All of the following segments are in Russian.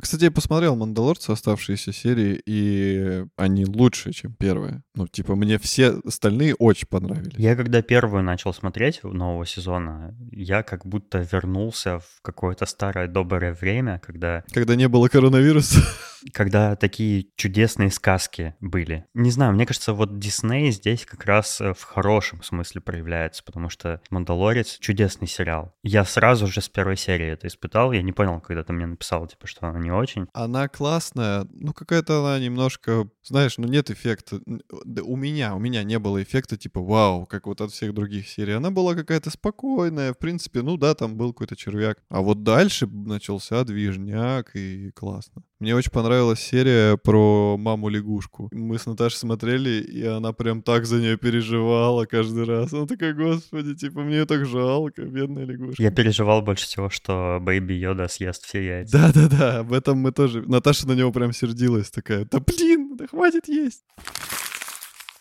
Кстати, я посмотрел «Мандалорцы» оставшиеся серии, и они лучше, чем первые. Ну, типа, мне все остальные очень понравились. Я когда первую начал смотреть нового сезона, я как будто вернулся в какое-то старое доброе время, когда... Когда не было коронавируса. Когда такие чудесные сказки были. Не знаю, мне кажется, вот Дисней здесь как раз э, в хорошем смысле проявляется, потому что «Мандалорец» — чудесный сериал. Я сразу же с первой серии это испытал, я не понял, когда ты мне написал, типа, что она не очень. Она классная, ну какая-то она немножко, знаешь, ну нет эффекта. Да у меня, у меня не было эффекта типа вау, как вот от всех других серий. Она была какая-то спокойная, в принципе, ну да, там был какой-то червяк. А вот дальше начался движняк и классно. Мне очень понравилась серия про маму-лягушку. Мы с Наташей смотрели, и она прям так за нее переживала каждый раз. Она такая, господи, типа, мне так жалко, бедная лягушка. Я переживал больше всего, что Бэйби Йода съест все яйца. Да-да-да, об этом мы тоже... Наташа на него прям сердилась такая, да блин, да хватит есть.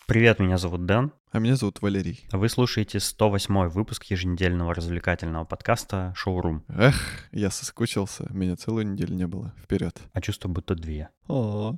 Привет, меня зовут Дэн. А меня зовут Валерий. Вы слушаете 108 выпуск еженедельного развлекательного подкаста «Шоурум». Эх, я соскучился. Меня целую неделю не было. Вперед. А чувство будто две. О.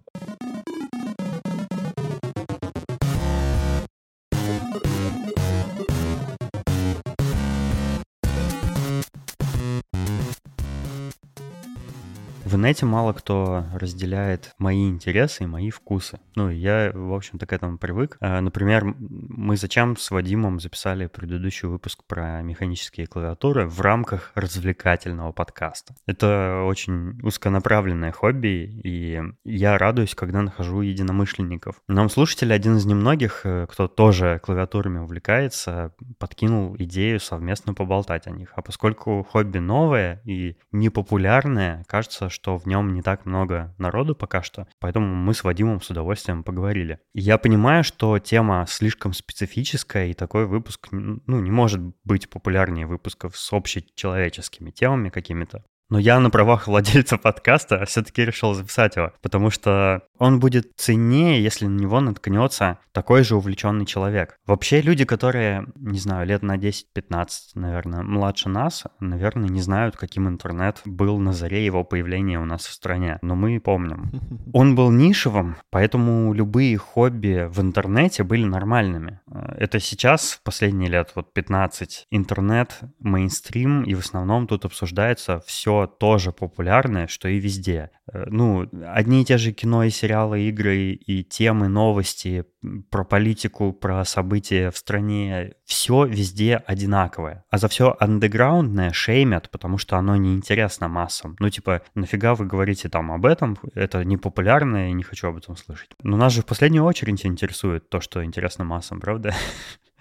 В инете мало кто разделяет мои интересы и мои вкусы. Ну, я, в общем-то, к этому привык. А, например, мы зачем с Вадимом записали предыдущий выпуск про механические клавиатуры в рамках развлекательного подкаста. Это очень узконаправленное хобби, и я радуюсь, когда нахожу единомышленников. Нам слушатель, один из немногих, э, кто тоже клавиатурами увлекается, подкинул идею совместно поболтать о них. А поскольку хобби новое и непопулярное, кажется, что в нем не так много народу пока что, поэтому мы с Вадимом с удовольствием поговорили. Я понимаю, что тема слишком специфическая, и такой выпуск ну, не может быть популярнее выпусков с общечеловеческими темами какими-то. Но я на правах владельца подкаста все-таки решил записать его, потому что он будет ценнее, если на него наткнется такой же увлеченный человек. Вообще люди, которые, не знаю, лет на 10-15, наверное, младше нас, наверное, не знают, каким интернет был на заре его появления у нас в стране. Но мы помним. Он был нишевым, поэтому любые хобби в интернете были нормальными. Это сейчас, в последние лет, вот 15, интернет, мейнстрим, и в основном тут обсуждается все тоже популярное, что и везде. Э, ну, одни и те же кино и сериалы, игры и темы, новости про политику, про события в стране, все везде одинаковое. А за все андеграундное шеймят, потому что оно неинтересно массам. Ну, типа, нафига вы говорите там об этом, это не популярно, я не хочу об этом слышать. Но нас же в последнюю очередь интересует то, что интересно массам, правда?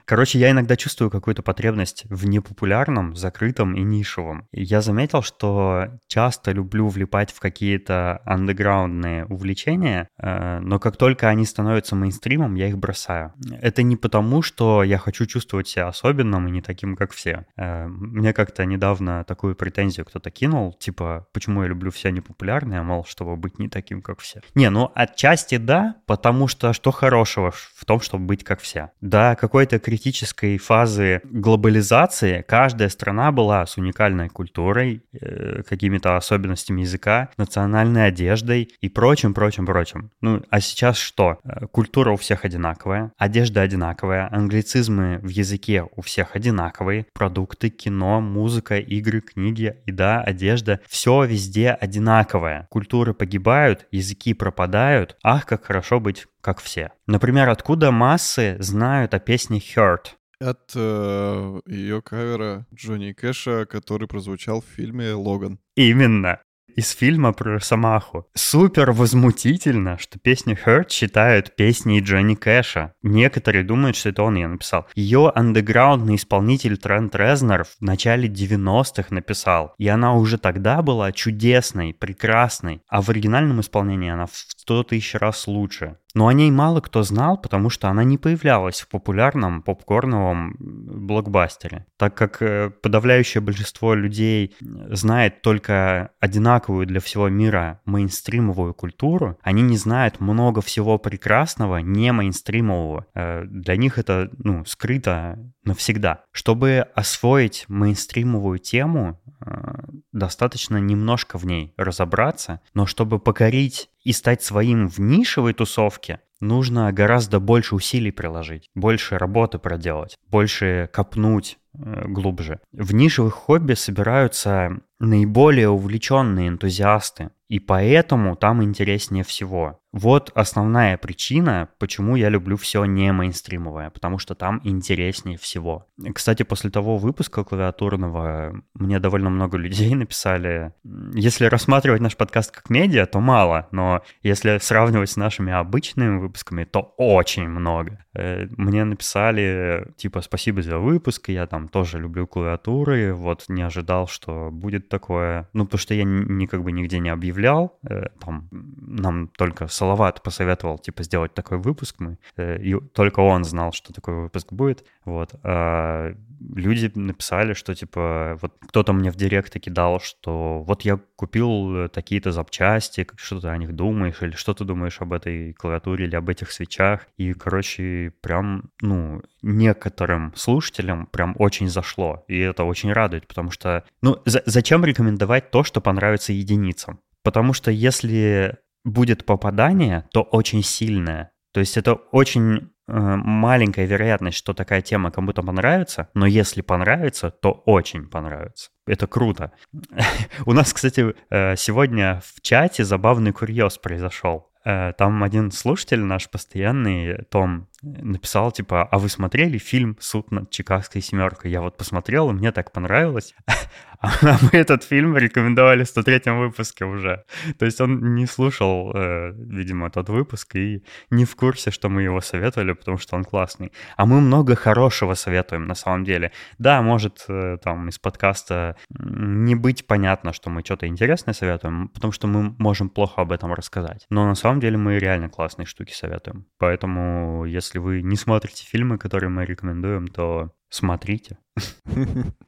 Короче, я иногда чувствую какую-то потребность в непопулярном, закрытом и нишевом. Я заметил, что часто люблю влипать в какие-то андеграундные увлечения, э, но как только они становятся мейнстримом, я их бросаю. Это не потому, что я хочу чувствовать себя особенным и не таким, как все. Э, мне как-то недавно такую претензию кто-то кинул, типа, почему я люблю все непопулярные, мол, чтобы быть не таким, как все. Не, ну отчасти да, потому что что хорошего в том, чтобы быть как все? Да, какой-то критик критической фазы глобализации каждая страна была с уникальной культурой, э, какими-то особенностями языка, национальной одеждой и прочим, прочим, прочим. Ну, а сейчас что? Э, культура у всех одинаковая, одежда одинаковая, англицизмы в языке у всех одинаковые, продукты, кино, музыка, игры, книги, еда, одежда, все везде одинаковое. Культуры погибают, языки пропадают. Ах, как хорошо быть как все. Например, откуда массы знают о песне Hurt? От э, ее кавера Джонни Кэша, который прозвучал в фильме «Логан». Именно из фильма про Росомаху. Супер возмутительно, что песню Hurt считают песней Джонни Кэша. Некоторые думают, что это он ее написал. Ее андеграундный исполнитель Трент Резнер в начале 90-х написал. И она уже тогда была чудесной, прекрасной. А в оригинальном исполнении она в 100 тысяч раз лучше. Но о ней мало кто знал, потому что она не появлялась в популярном попкорновом блокбастере. Так как э, подавляющее большинство людей знает только одинаковую для всего мира мейнстримовую культуру, они не знают много всего прекрасного не мейнстримового. Э, для них это ну, скрыто навсегда. Чтобы освоить мейнстримовую тему, э, достаточно немножко в ней разобраться, но чтобы покорить и стать своим в нишевой тусовке, нужно гораздо больше усилий приложить, больше работы проделать, больше копнуть э, глубже. В нишевых хобби собираются наиболее увлеченные энтузиасты, и поэтому там интереснее всего. Вот основная причина, почему я люблю все не мейнстримовое, потому что там интереснее всего. Кстати, после того выпуска клавиатурного мне довольно много людей написали. Если рассматривать наш подкаст как медиа, то мало, но если сравнивать с нашими обычными выпусками, то очень много. Э, мне написали, типа, спасибо за выпуск, я там тоже люблю клавиатуры, вот не ожидал, что будет такое. Ну, потому что я ни, как бы нигде не объявлял, э, там нам только Салават посоветовал, типа, сделать такой выпуск мы, э, и только он знал, что такой выпуск будет, вот. А люди написали, что, типа, вот кто-то мне в директ кидал, что вот я купил такие-то запчасти, что ты о них думаешь, или что ты думаешь об этой клавиатуре или об этих свечах, и, короче, прям, ну, некоторым слушателям прям очень зашло, и это очень радует, потому что, ну, за- зачем рекомендовать то, что понравится единицам? Потому что если будет попадание, то очень сильное. То есть это очень э, маленькая вероятность, что такая тема кому-то понравится, но если понравится, то очень понравится. Это круто. У нас, кстати, э, сегодня в чате забавный курьез произошел. Э, там один слушатель наш постоянный, Том, написал, типа, а вы смотрели фильм «Суд над Чикагской семеркой»? Я вот посмотрел, и мне так понравилось. А мы этот фильм рекомендовали в 103 выпуске уже. То есть он не слушал, э, видимо, тот выпуск и не в курсе, что мы его советовали, потому что он классный. А мы много хорошего советуем на самом деле. Да, может э, там из подкаста не быть понятно, что мы что-то интересное советуем, потому что мы можем плохо об этом рассказать. Но на самом деле мы реально классные штуки советуем. Поэтому, если вы не смотрите фильмы, которые мы рекомендуем, то Смотрите.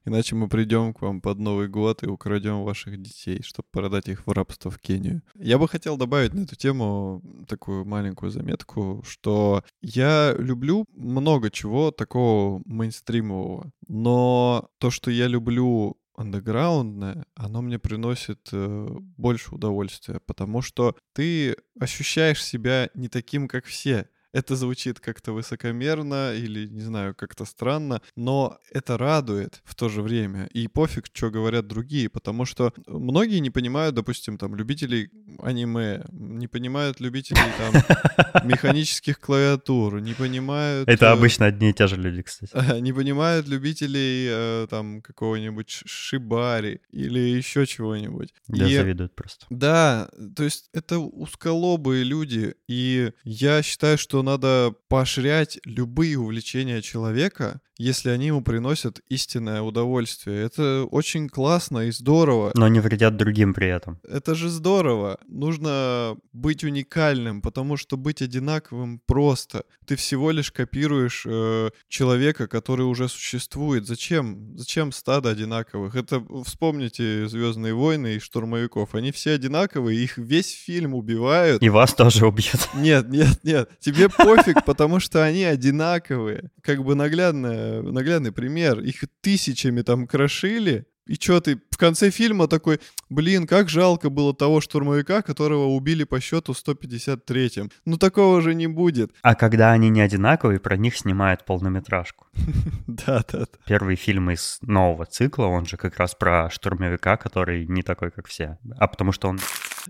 Иначе мы придем к вам под Новый год и украдем ваших детей, чтобы продать их в рабство в Кению. Я бы хотел добавить на эту тему такую маленькую заметку, что я люблю много чего такого мейнстримового, но то, что я люблю андеграундное, оно мне приносит э, больше удовольствия, потому что ты ощущаешь себя не таким, как все это звучит как-то высокомерно или, не знаю, как-то странно, но это радует в то же время. И пофиг, что говорят другие, потому что многие не понимают, допустим, там, любителей аниме, не понимают любителей там механических клавиатур, не понимают... Это э, обычно одни и те же люди, кстати. Не понимают любителей э, там какого-нибудь шибари или еще чего-нибудь. Да, и... завидуют просто. Да, то есть это узколобые люди, и я считаю, что надо поощрять любые увлечения человека, если они ему приносят истинное удовольствие. Это очень классно и здорово. Но не вредят другим при этом. Это же здорово. Нужно быть уникальным, потому что быть одинаковым просто. Ты всего лишь копируешь э, человека, который уже существует. Зачем? Зачем стадо одинаковых? Это вспомните Звездные войны и штурмовиков. Они все одинаковые, их весь фильм убивают. И вас тоже убьют. Нет, нет, нет. Тебе пофиг, потому что они одинаковые. Как бы наглядная, наглядный пример. Их тысячами там крошили, и что ты в конце фильма такой, блин, как жалко было того штурмовика, которого убили по счету 153-м. Ну такого же не будет. А когда они не одинаковые, про них снимают полнометражку. Да, да. Первый фильм из нового цикла, он же как раз про штурмовика, который не такой, как все. А потому что он...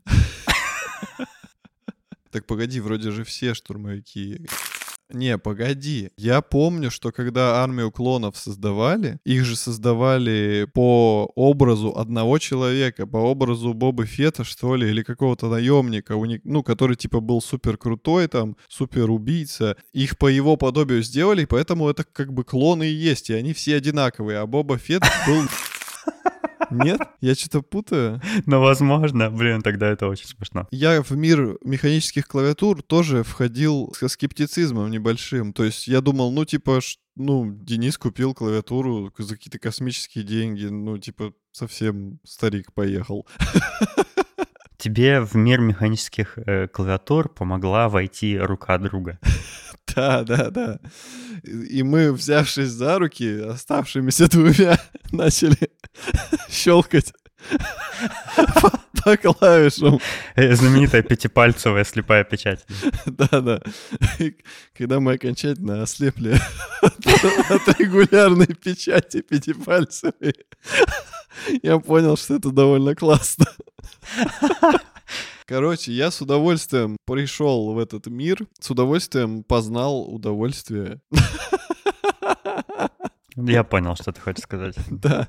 Так погоди, вроде же все штурмовики. Не, погоди. Я помню, что когда армию клонов создавали, их же создавали по образу одного человека, по образу Боба Фета, что ли, или какого-то наемника, ну, который типа был супер крутой, там, супер убийца. Их по его подобию сделали, поэтому это как бы клоны и есть, и они все одинаковые, а Боба Фет был нет? Я что-то путаю. Ну, возможно. Блин, тогда это очень смешно. Я в мир механических клавиатур тоже входил со скептицизмом небольшим. То есть я думал, ну, типа, ну, Денис купил клавиатуру за какие-то космические деньги. Ну, типа, совсем старик поехал. Тебе в мир механических э, клавиатур помогла войти рука друга. Да, да, да. И мы, взявшись за руки, оставшимися двумя, начали щелкать по клавишам. Э, знаменитая пятипальцевая слепая печать. Да-да. Когда мы окончательно ослепли от регулярной печати пятипальцевой, я понял, что это довольно классно. Короче, я с удовольствием пришел в этот мир, с удовольствием познал удовольствие. Я понял, что ты хочешь сказать. Да.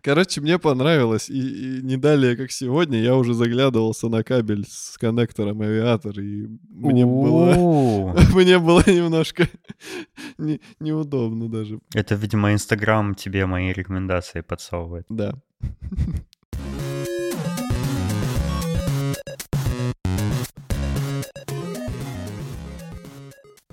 Короче, мне понравилось. И, и не далее, как сегодня, я уже заглядывался на кабель с коннектором авиатор, и мне было, мне было немножко не, неудобно даже. Это, видимо, Инстаграм тебе мои рекомендации подсовывает. Да.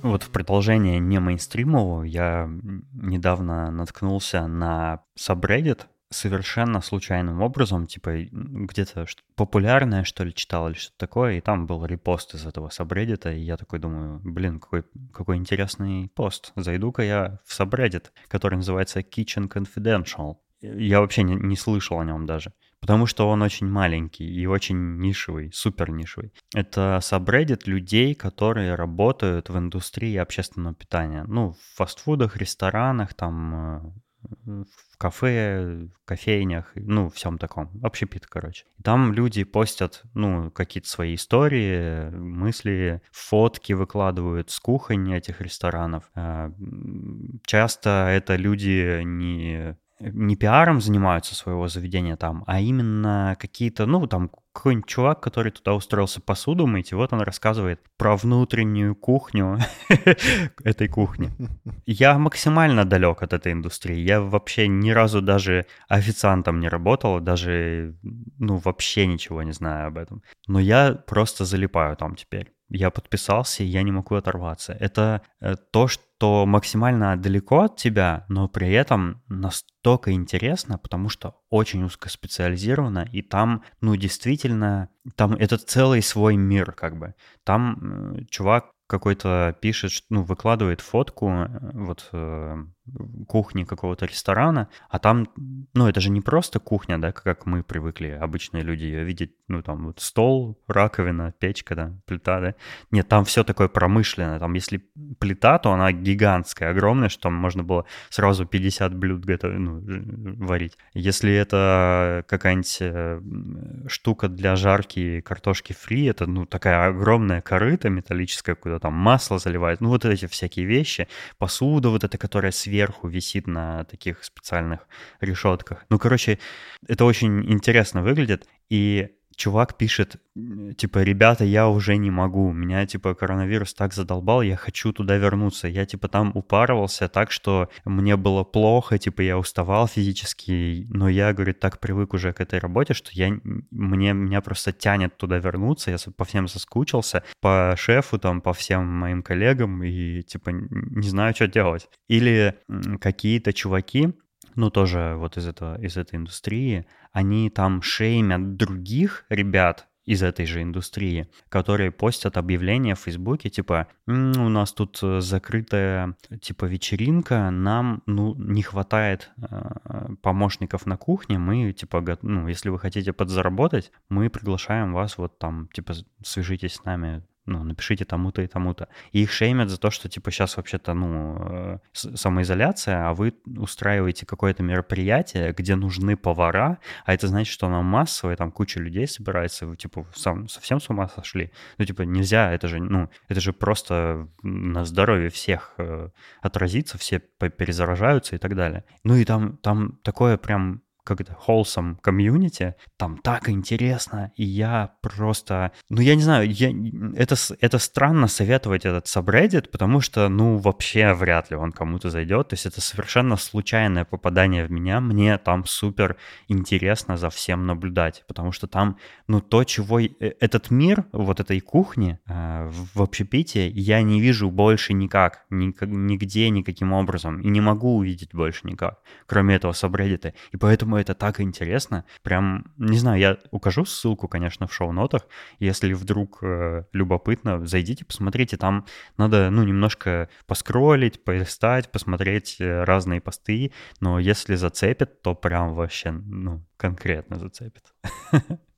Вот в продолжение не мейнстримового я недавно наткнулся на subreddit совершенно случайным образом, типа где-то популярное, что ли, читал или что-то такое, и там был репост из этого subreddit, и я такой думаю, блин, какой, какой интересный пост. Зайду-ка я в subreddit, который называется Kitchen Confidential. Я вообще не, не слышал о нем даже потому что он очень маленький и очень нишевый, супер нишевый. Это сабреддит людей, которые работают в индустрии общественного питания. Ну, в фастфудах, ресторанах, там, э, в кафе, кофейнях, ну, всем таком. Общепит, короче. Там люди постят, ну, какие-то свои истории, мысли, фотки выкладывают с кухонь этих ресторанов. Э, часто это люди не не пиаром занимаются своего заведения там, а именно какие-то, ну, там, какой-нибудь чувак, который туда устроился посуду мыть, и вот он рассказывает про внутреннюю кухню этой кухни. Я максимально далек от этой индустрии. Я вообще ни разу даже официантом не работал, даже, ну, вообще ничего не знаю об этом. Но я просто залипаю там теперь я подписался, и я не могу оторваться. Это э, то, что максимально далеко от тебя, но при этом настолько интересно, потому что очень узкоспециализировано, и там, ну, действительно, там это целый свой мир, как бы. Там э, чувак какой-то пишет, ну, выкладывает фотку э, вот э, кухни какого-то ресторана, а там, ну, это же не просто кухня, да, как мы привыкли, обычные люди ее видеть, ну, там вот стол, раковина, печка, да, плита, да. Нет, там все такое промышленное, там если плита, то она гигантская, огромная, что там можно было сразу 50 блюд готовить, ну, варить. Если это какая-нибудь э, штука для жарки картошки фри, это, ну, такая огромная корыта металлическая, куда там масло заливают, ну вот эти всякие вещи, посуда вот эта, которая сверху висит на таких специальных решетках. Ну, короче, это очень интересно выглядит, и чувак пишет, типа, ребята, я уже не могу, меня, типа, коронавирус так задолбал, я хочу туда вернуться. Я, типа, там упарывался так, что мне было плохо, типа, я уставал физически, но я, говорит, так привык уже к этой работе, что я, мне, меня просто тянет туда вернуться, я по всем соскучился, по шефу, там, по всем моим коллегам, и, типа, не знаю, что делать. Или какие-то чуваки, ну, тоже вот из, этого, из этой индустрии, они там шеймят других ребят, из этой же индустрии, которые постят объявления в Фейсбуке, типа, у нас тут э, закрытая, типа, вечеринка, нам, ну, не хватает э, помощников на кухне, мы, типа, го- ну, если вы хотите подзаработать, мы приглашаем вас вот там, типа, свяжитесь с нами, ну, напишите тому-то и тому-то. И их шеймят за то, что, типа, сейчас вообще-то, ну, э, самоизоляция, а вы устраиваете какое-то мероприятие, где нужны повара, а это значит, что оно массовое, там куча людей собирается, вы, типа, сам, совсем с ума сошли. Ну, типа, нельзя, это же, ну, это же просто на здоровье всех э, отразится, все перезаражаются и так далее. Ну, и там, там такое прям как это, wholesome комьюнити, там так интересно, и я просто, ну я не знаю, я, это, это странно советовать этот subreddit, потому что, ну вообще вряд ли он кому-то зайдет, то есть это совершенно случайное попадание в меня, мне там супер интересно за всем наблюдать, потому что там, ну то, чего, э, этот мир, вот этой кухни э, в общепите, я не вижу больше никак, нигде, никаким образом, и не могу увидеть больше никак, кроме этого subreddit, и поэтому это так интересно. Прям, не знаю, я укажу ссылку, конечно, в шоу-нотах. Если вдруг э, любопытно, зайдите, посмотрите. Там надо, ну, немножко поскролить, полистать, посмотреть э, разные посты. Но если зацепит, то прям вообще, ну, конкретно зацепит.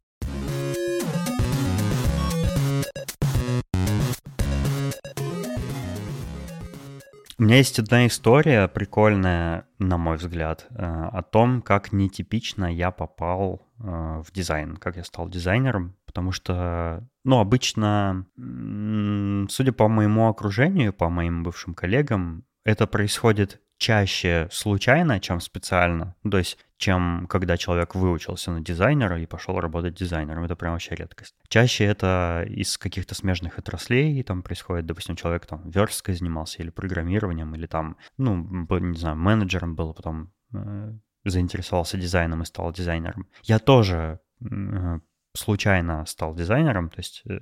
У меня есть одна история прикольная, на мой взгляд, э, о том, как нетипично я попал э, в дизайн, как я стал дизайнером, потому что, ну, обычно, судя по моему окружению, по моим бывшим коллегам, это происходит чаще случайно, чем специально. То есть, чем когда человек выучился на дизайнера и пошел работать дизайнером. Это прям вообще редкость. Чаще это из каких-то смежных отраслей там происходит. Допустим, человек там версткой занимался или программированием, или там, ну, не знаю, менеджером был, потом э, заинтересовался дизайном и стал дизайнером. Я тоже э, случайно стал дизайнером, то есть э,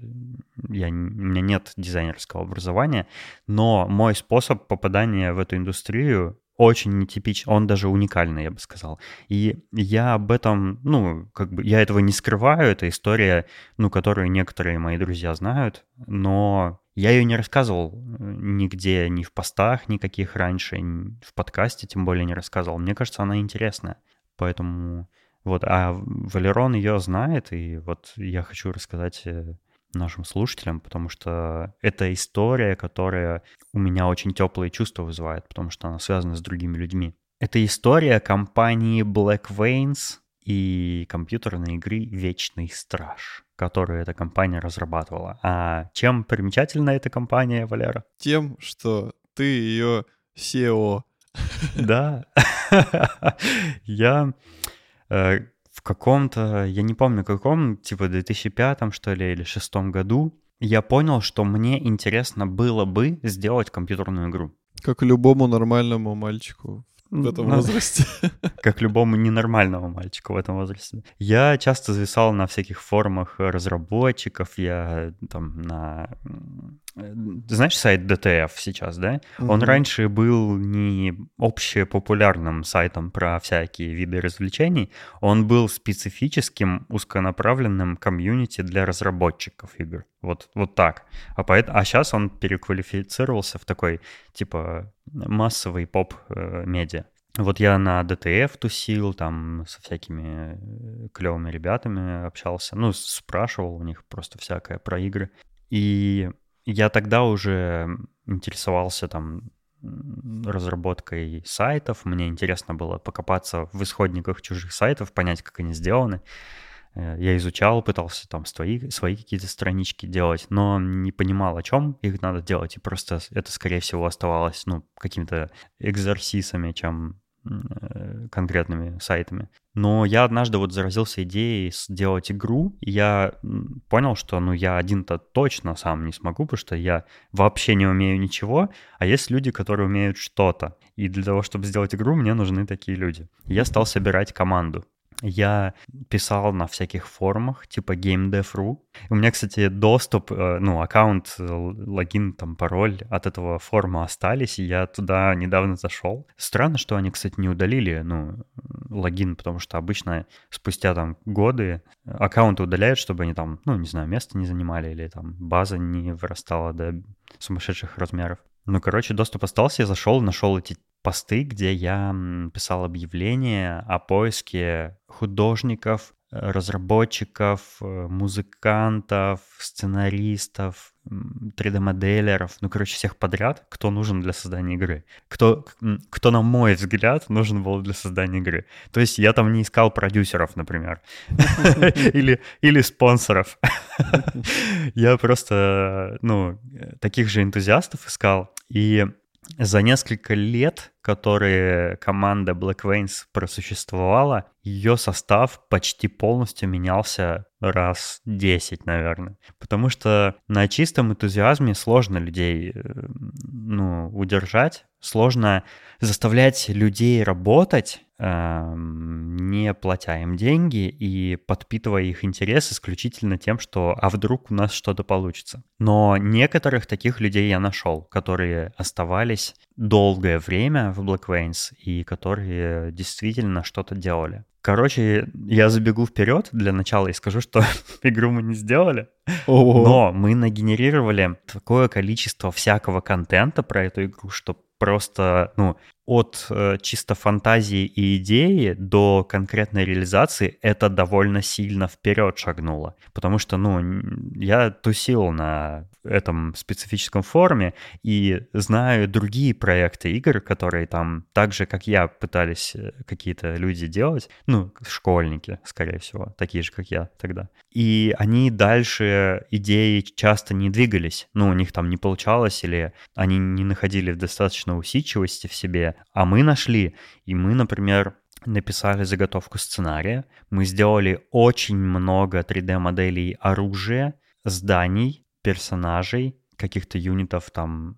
я, у меня нет дизайнерского образования, но мой способ попадания в эту индустрию очень нетипичный, он даже уникальный, я бы сказал. И я об этом, ну, как бы, я этого не скрываю, это история, ну, которую некоторые мои друзья знают, но я ее не рассказывал э, нигде, ни в постах никаких раньше, в подкасте тем более не рассказывал. Мне кажется, она интересная, поэтому вот, а Валерон ее знает, и вот я хочу рассказать э, нашим слушателям, потому что это история, которая у меня очень теплые чувства вызывает, потому что она связана с другими людьми. Это история компании Black Veins и компьютерной игры «Вечный страж», которую эта компания разрабатывала. А чем примечательна эта компания, Валера? Тем, что ты ее SEO. Да. Я в каком-то, я не помню каком, типа 2005 что ли, или шестом году, я понял, что мне интересно было бы сделать компьютерную игру. Как любому нормальному мальчику в этом ну, возрасте. Как любому ненормальному мальчику в этом возрасте. Я часто зависал на всяких форумах разработчиков, я там на знаешь сайт DTF сейчас, да? Mm-hmm. Он раньше был не общепопулярным сайтом про всякие виды развлечений, он был специфическим узконаправленным комьюнити для разработчиков игр. Вот, вот так. А, поэт... а сейчас он переквалифицировался в такой, типа, массовый поп-медиа. Вот я на DTF тусил, там со всякими э, клевыми ребятами общался, ну, спрашивал у них просто всякое про игры. И я тогда уже интересовался там разработкой сайтов. Мне интересно было покопаться в исходниках чужих сайтов, понять, как они сделаны. Э, я изучал, пытался там свои, свои какие-то странички делать, но не понимал, о чем их надо делать, и просто это, скорее всего, оставалось, ну, какими-то экзорсисами, чем конкретными сайтами. Но я однажды вот заразился идеей сделать игру, и я понял, что ну я один-то точно сам не смогу, потому что я вообще не умею ничего, а есть люди, которые умеют что-то. И для того, чтобы сделать игру, мне нужны такие люди. я стал собирать команду. Я писал на всяких форумах, типа GameDev.ru. У меня, кстати, доступ, э, ну, аккаунт, э, логин, там, пароль от этого форума остались, и я туда недавно зашел. Странно, что они, кстати, не удалили, ну, логин, потому что обычно спустя там годы аккаунты удаляют, чтобы они там, ну, не знаю, место не занимали или там база не вырастала до сумасшедших размеров. Ну, короче, доступ остался, я зашел, нашел эти посты, где я писал объявления о поиске художников, э, разработчиков, э, музыкантов, сценаристов, 3D-моделеров, ну, короче, всех подряд, кто нужен для создания игры. Кто, кто, на мой взгляд, нужен был для создания игры. То есть я там не искал продюсеров, например, или, или спонсоров. Я просто, ну, таких же энтузиастов искал. И за несколько лет, которые команда Black Veins просуществовала, ее состав почти полностью менялся раз 10, наверное. Потому что на чистом энтузиазме сложно людей э, ну, удержать. Сложно заставлять людей работать, эм, не платя им деньги и подпитывая их интерес исключительно тем, что а вдруг у нас что-то получится. Но некоторых таких людей я нашел, которые оставались долгое время в Black Veins и которые действительно что-то делали. Короче, я забегу вперед для начала и скажу, что игру мы не сделали, но мы нагенерировали такое количество всякого контента про эту игру, что просто, ну, от э, чисто фантазии и идеи до конкретной реализации это довольно сильно вперед шагнуло. Потому что, ну, я тусил на этом специфическом форуме и знаю другие проекты игр, которые там так же, как я, пытались э, какие-то люди делать, ну, школьники, скорее всего, такие же, как я тогда. И они дальше идеи часто не двигались, ну, у них там не получалось или они не находили достаточно усидчивости в себе, а мы нашли. И мы, например, написали заготовку сценария, мы сделали очень много 3D-моделей оружия, зданий, персонажей, каких-то юнитов там,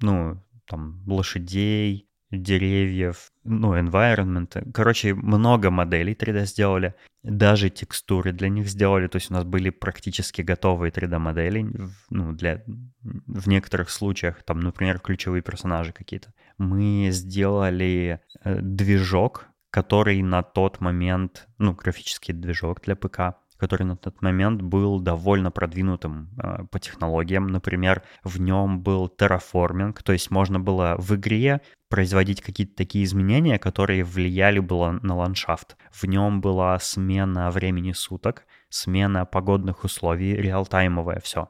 ну, там, лошадей, деревьев, ну, environment. Короче, много моделей 3D сделали. Даже текстуры для них сделали. То есть у нас были практически готовые 3D-модели. Ну, для... В некоторых случаях, там, например, ключевые персонажи какие-то. Мы сделали э, движок, который на тот момент, ну, графический движок для ПК, который на тот момент был довольно продвинутым э, по технологиям. Например, в нем был терраформинг, то есть можно было в игре производить какие-то такие изменения, которые влияли было на ландшафт. В нем была смена времени суток, смена погодных условий, реалтаймовое все.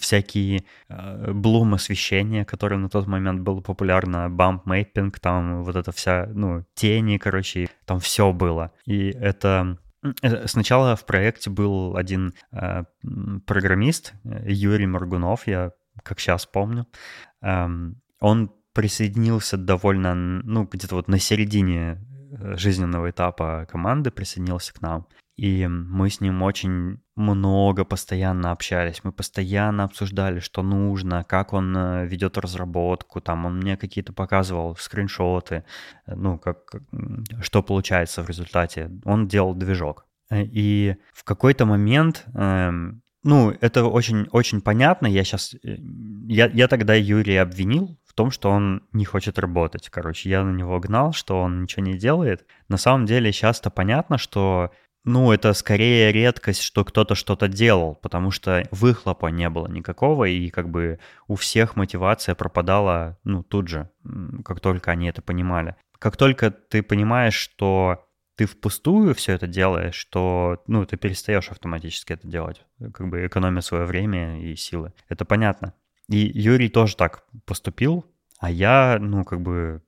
Всякие э, блум освещения, которые на тот момент было популярно, бамп мейпинг, там вот это вся, ну, тени, короче, там все было. И это сначала в проекте был один э, программист, э, Юрий Моргунов, я как сейчас помню. Эм, он присоединился довольно, ну, где-то вот на середине э, жизненного этапа команды присоединился к нам. И мы с ним очень много постоянно общались. Мы постоянно обсуждали, что нужно, как он э, ведет разработку. Там он мне какие-то показывал скриншоты, э, ну, как, что получается в результате. Он делал движок. Э, и в какой-то момент эм, ну, это очень, очень понятно. Я сейчас... Я, я тогда Юрия обвинил в том, что он не хочет работать. Короче, я на него гнал, что он ничего не делает. На самом деле сейчас-то понятно, что ну, это скорее редкость, что кто-то что-то делал, потому что выхлопа не было никакого, и как бы у всех мотивация пропадала, ну, тут же, как только они это понимали. Как только ты понимаешь, что ты впустую все это делаешь, что, ну, ты перестаешь автоматически это делать, как бы экономя свое время и силы. Это понятно. И Юрий тоже так поступил, а я, ну, как бы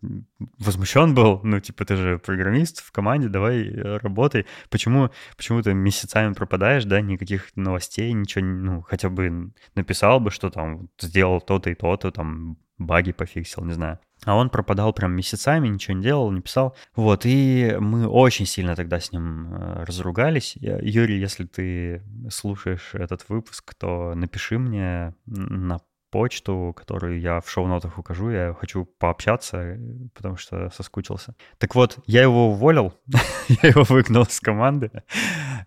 возмущен был, ну, типа, ты же программист в команде, давай э, работай. Почему, почему ты месяцами пропадаешь, да, никаких новостей, ничего, ну, хотя бы написал бы, что там сделал то-то и то-то, там баги пофиксил, не знаю. А он пропадал прям месяцами, ничего не делал, не писал. Вот, и мы очень сильно тогда с ним э, разругались. Юрий, если ты слушаешь этот выпуск, то напиши мне на почту, которую я в шоу-нотах укажу. Я хочу пообщаться, потому что соскучился. Так вот, я его уволил, я его выгнал из команды,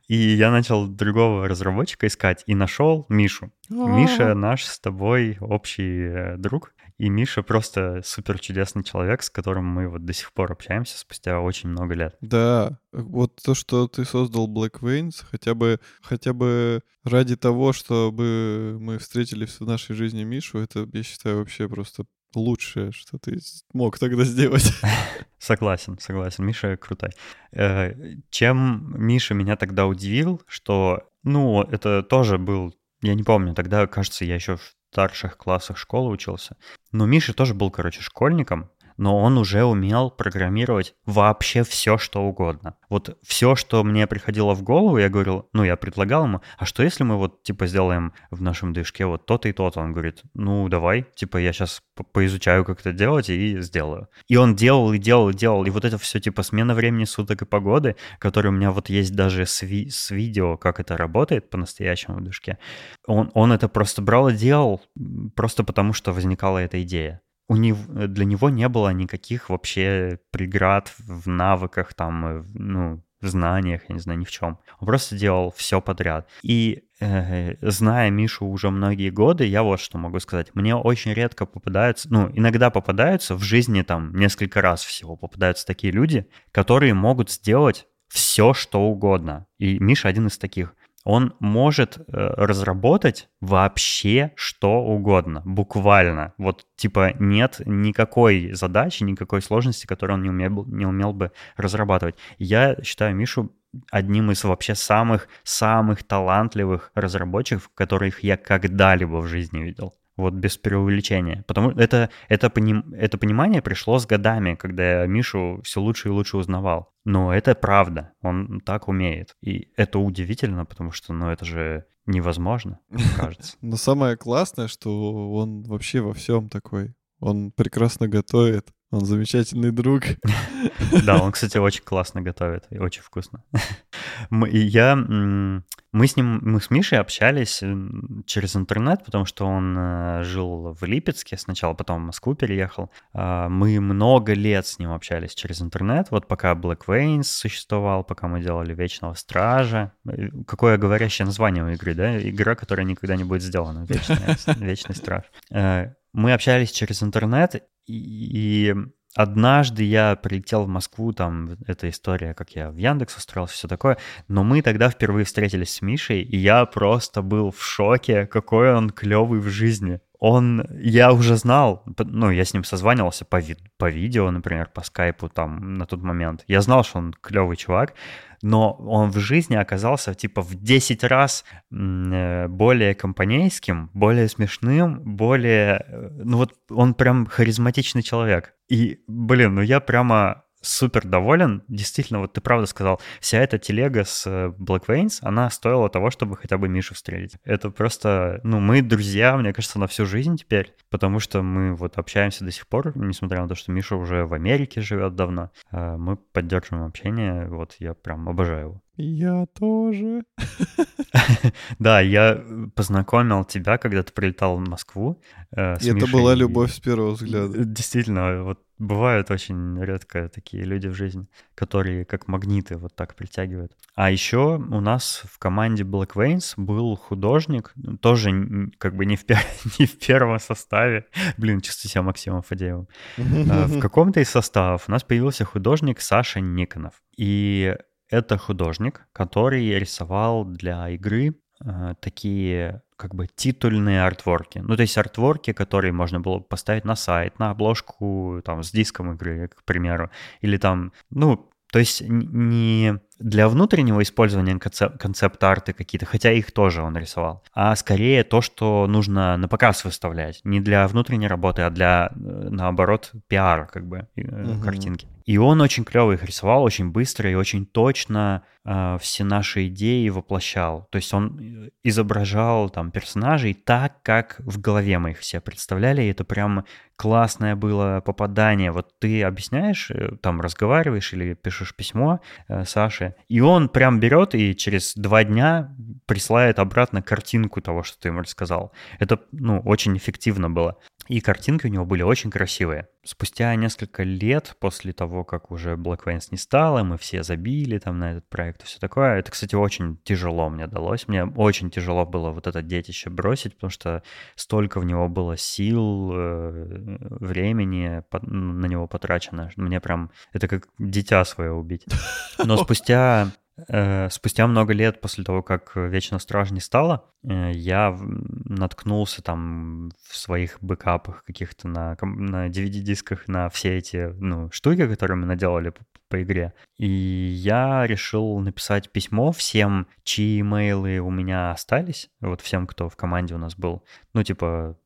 и я начал другого разработчика искать, и нашел Мишу. Миша наш с тобой общий э, друг. И Миша просто супер чудесный человек, с которым мы вот до сих пор общаемся спустя очень много лет. Да, вот то, что ты создал Black Veins, хотя бы, хотя бы ради того, чтобы мы встретили в нашей жизни Мишу, это, я считаю, вообще просто лучшее, что ты мог тогда сделать. Согласен, согласен. Миша крутой. Э, чем Миша меня тогда удивил, что, ну, это тоже был я не помню, тогда, кажется, я еще в старших классах школы учился. Но Миша тоже был, короче, школьником, но он уже умел программировать вообще все, что угодно. Вот все, что мне приходило в голову, я говорил, ну, я предлагал ему, а что если мы вот, типа, сделаем в нашем движке вот то-то и то-то? Он говорит, ну, давай, типа, я сейчас поизучаю, как это делать, и сделаю. И он делал, и делал, и делал, и вот это все, типа, смена времени суток и погоды, который у меня вот есть даже с, ви- с видео, как это работает по-настоящему в движке, он, он это просто брал и делал, просто потому что возникала эта идея. У него, для него не было никаких вообще преград в навыках, там, э, ну, в знаниях, я не знаю, ни в чем. Он просто делал все подряд. И э, зная Мишу уже многие годы, я вот что могу сказать. Мне очень редко попадаются, ну, иногда попадаются в жизни там несколько раз всего попадаются такие люди, которые могут сделать все, что угодно. И Миша один из таких он может э, разработать вообще что угодно, буквально. Вот типа нет никакой задачи, никакой сложности, которую он не умел, не умел бы разрабатывать. Я считаю Мишу одним из вообще самых-самых талантливых разработчиков, которых я когда-либо в жизни видел. Вот без преувеличения. Потому что это, это, поним, это понимание пришло с годами, когда я Мишу все лучше и лучше узнавал. Но это правда, он так умеет. И это удивительно, потому что, ну, это же невозможно, мне кажется. Но самое классное, что он вообще во всем такой. Он прекрасно готовит, он замечательный друг. Да, он, кстати, очень классно готовит и очень вкусно. Я, мы с ним, мы с Мишей общались через интернет, потому что он э, жил в Липецке сначала, потом в Москву переехал. А, мы много лет с ним общались через интернет, вот пока Black Veins существовал, пока мы делали Вечного Стража. Э, какое говорящее название у игры, да? Игра, которая никогда не будет сделана, Вечный Страж. Э, мы общались через интернет, и однажды я прилетел в Москву, там эта история, как я в Яндекс устроился, все такое, но мы тогда впервые встретились с Мишей, и я просто был в шоке, какой он клевый в жизни. Он, я уже знал, ну, я с ним созванивался по, ви- по видео, например, по скайпу там на тот момент. Я знал, что он клевый чувак, но он в жизни оказался типа в 10 раз э, более компанейским, более смешным, более... Э, ну вот он прям харизматичный человек. И, блин, ну я прямо супер доволен. Действительно, вот ты правда сказал, вся эта телега с э, Black Veins, она стоила того, чтобы хотя бы Мишу встретить. Это просто, ну, мы друзья, мне кажется, на всю жизнь теперь, потому что мы вот общаемся до сих пор, несмотря на то, что Миша уже в Америке живет давно. А мы поддерживаем общение, вот я прям обожаю его. Я тоже. Да, я познакомил тебя, когда ты прилетал в Москву. Э, это была любовь с первого взгляда. Действительно, вот бывают очень редко такие люди в жизни, которые как магниты вот так притягивают. А еще у нас в команде Black Veins был художник, тоже как бы не в, пер... не в первом составе. Блин, чувствую себя Максимом Фадеевым. А, в каком-то из составов у нас появился художник Саша Никонов. И это художник, который рисовал для игры э, такие как бы титульные артворки. Ну, то есть артворки, которые можно было поставить на сайт, на обложку, там, с диском игры, к примеру. Или там, ну, то есть не для внутреннего использования концепт-арты какие-то, хотя их тоже он рисовал, а скорее то, что нужно на показ выставлять. Не для внутренней работы, а для, э, наоборот, пиара, как бы, угу. картинки. И он очень клево их рисовал, очень быстро и очень точно э, все наши идеи воплощал. То есть он э, изображал там персонажей так, как в голове мы их все представляли. И это прям классное было попадание. Вот ты объясняешь, э, там разговариваешь или пишешь письмо э, Саше, и он прям берет и через два дня присылает обратно картинку того, что ты ему рассказал. Это, ну, очень эффективно было. И картинки у него были очень красивые. Спустя несколько лет после того, как уже Black Veins не стало, мы все забили там на этот проект и все такое. Это, кстати, очень тяжело мне далось. Мне очень тяжело было вот это детище бросить, потому что столько в него было сил, э, времени на него потрачено. Мне прям... Это как дитя свое убить. Но спустя спустя много лет после того, как Вечно Страж не стало, э, я наткнулся там в своих бэкапах каких-то на, на DVD-дисках на все эти ну, штуки, которые мы наделали по, по игре. И я решил написать письмо всем, чьи имейлы у меня остались, вот всем, кто в команде у нас был. Ну, типа,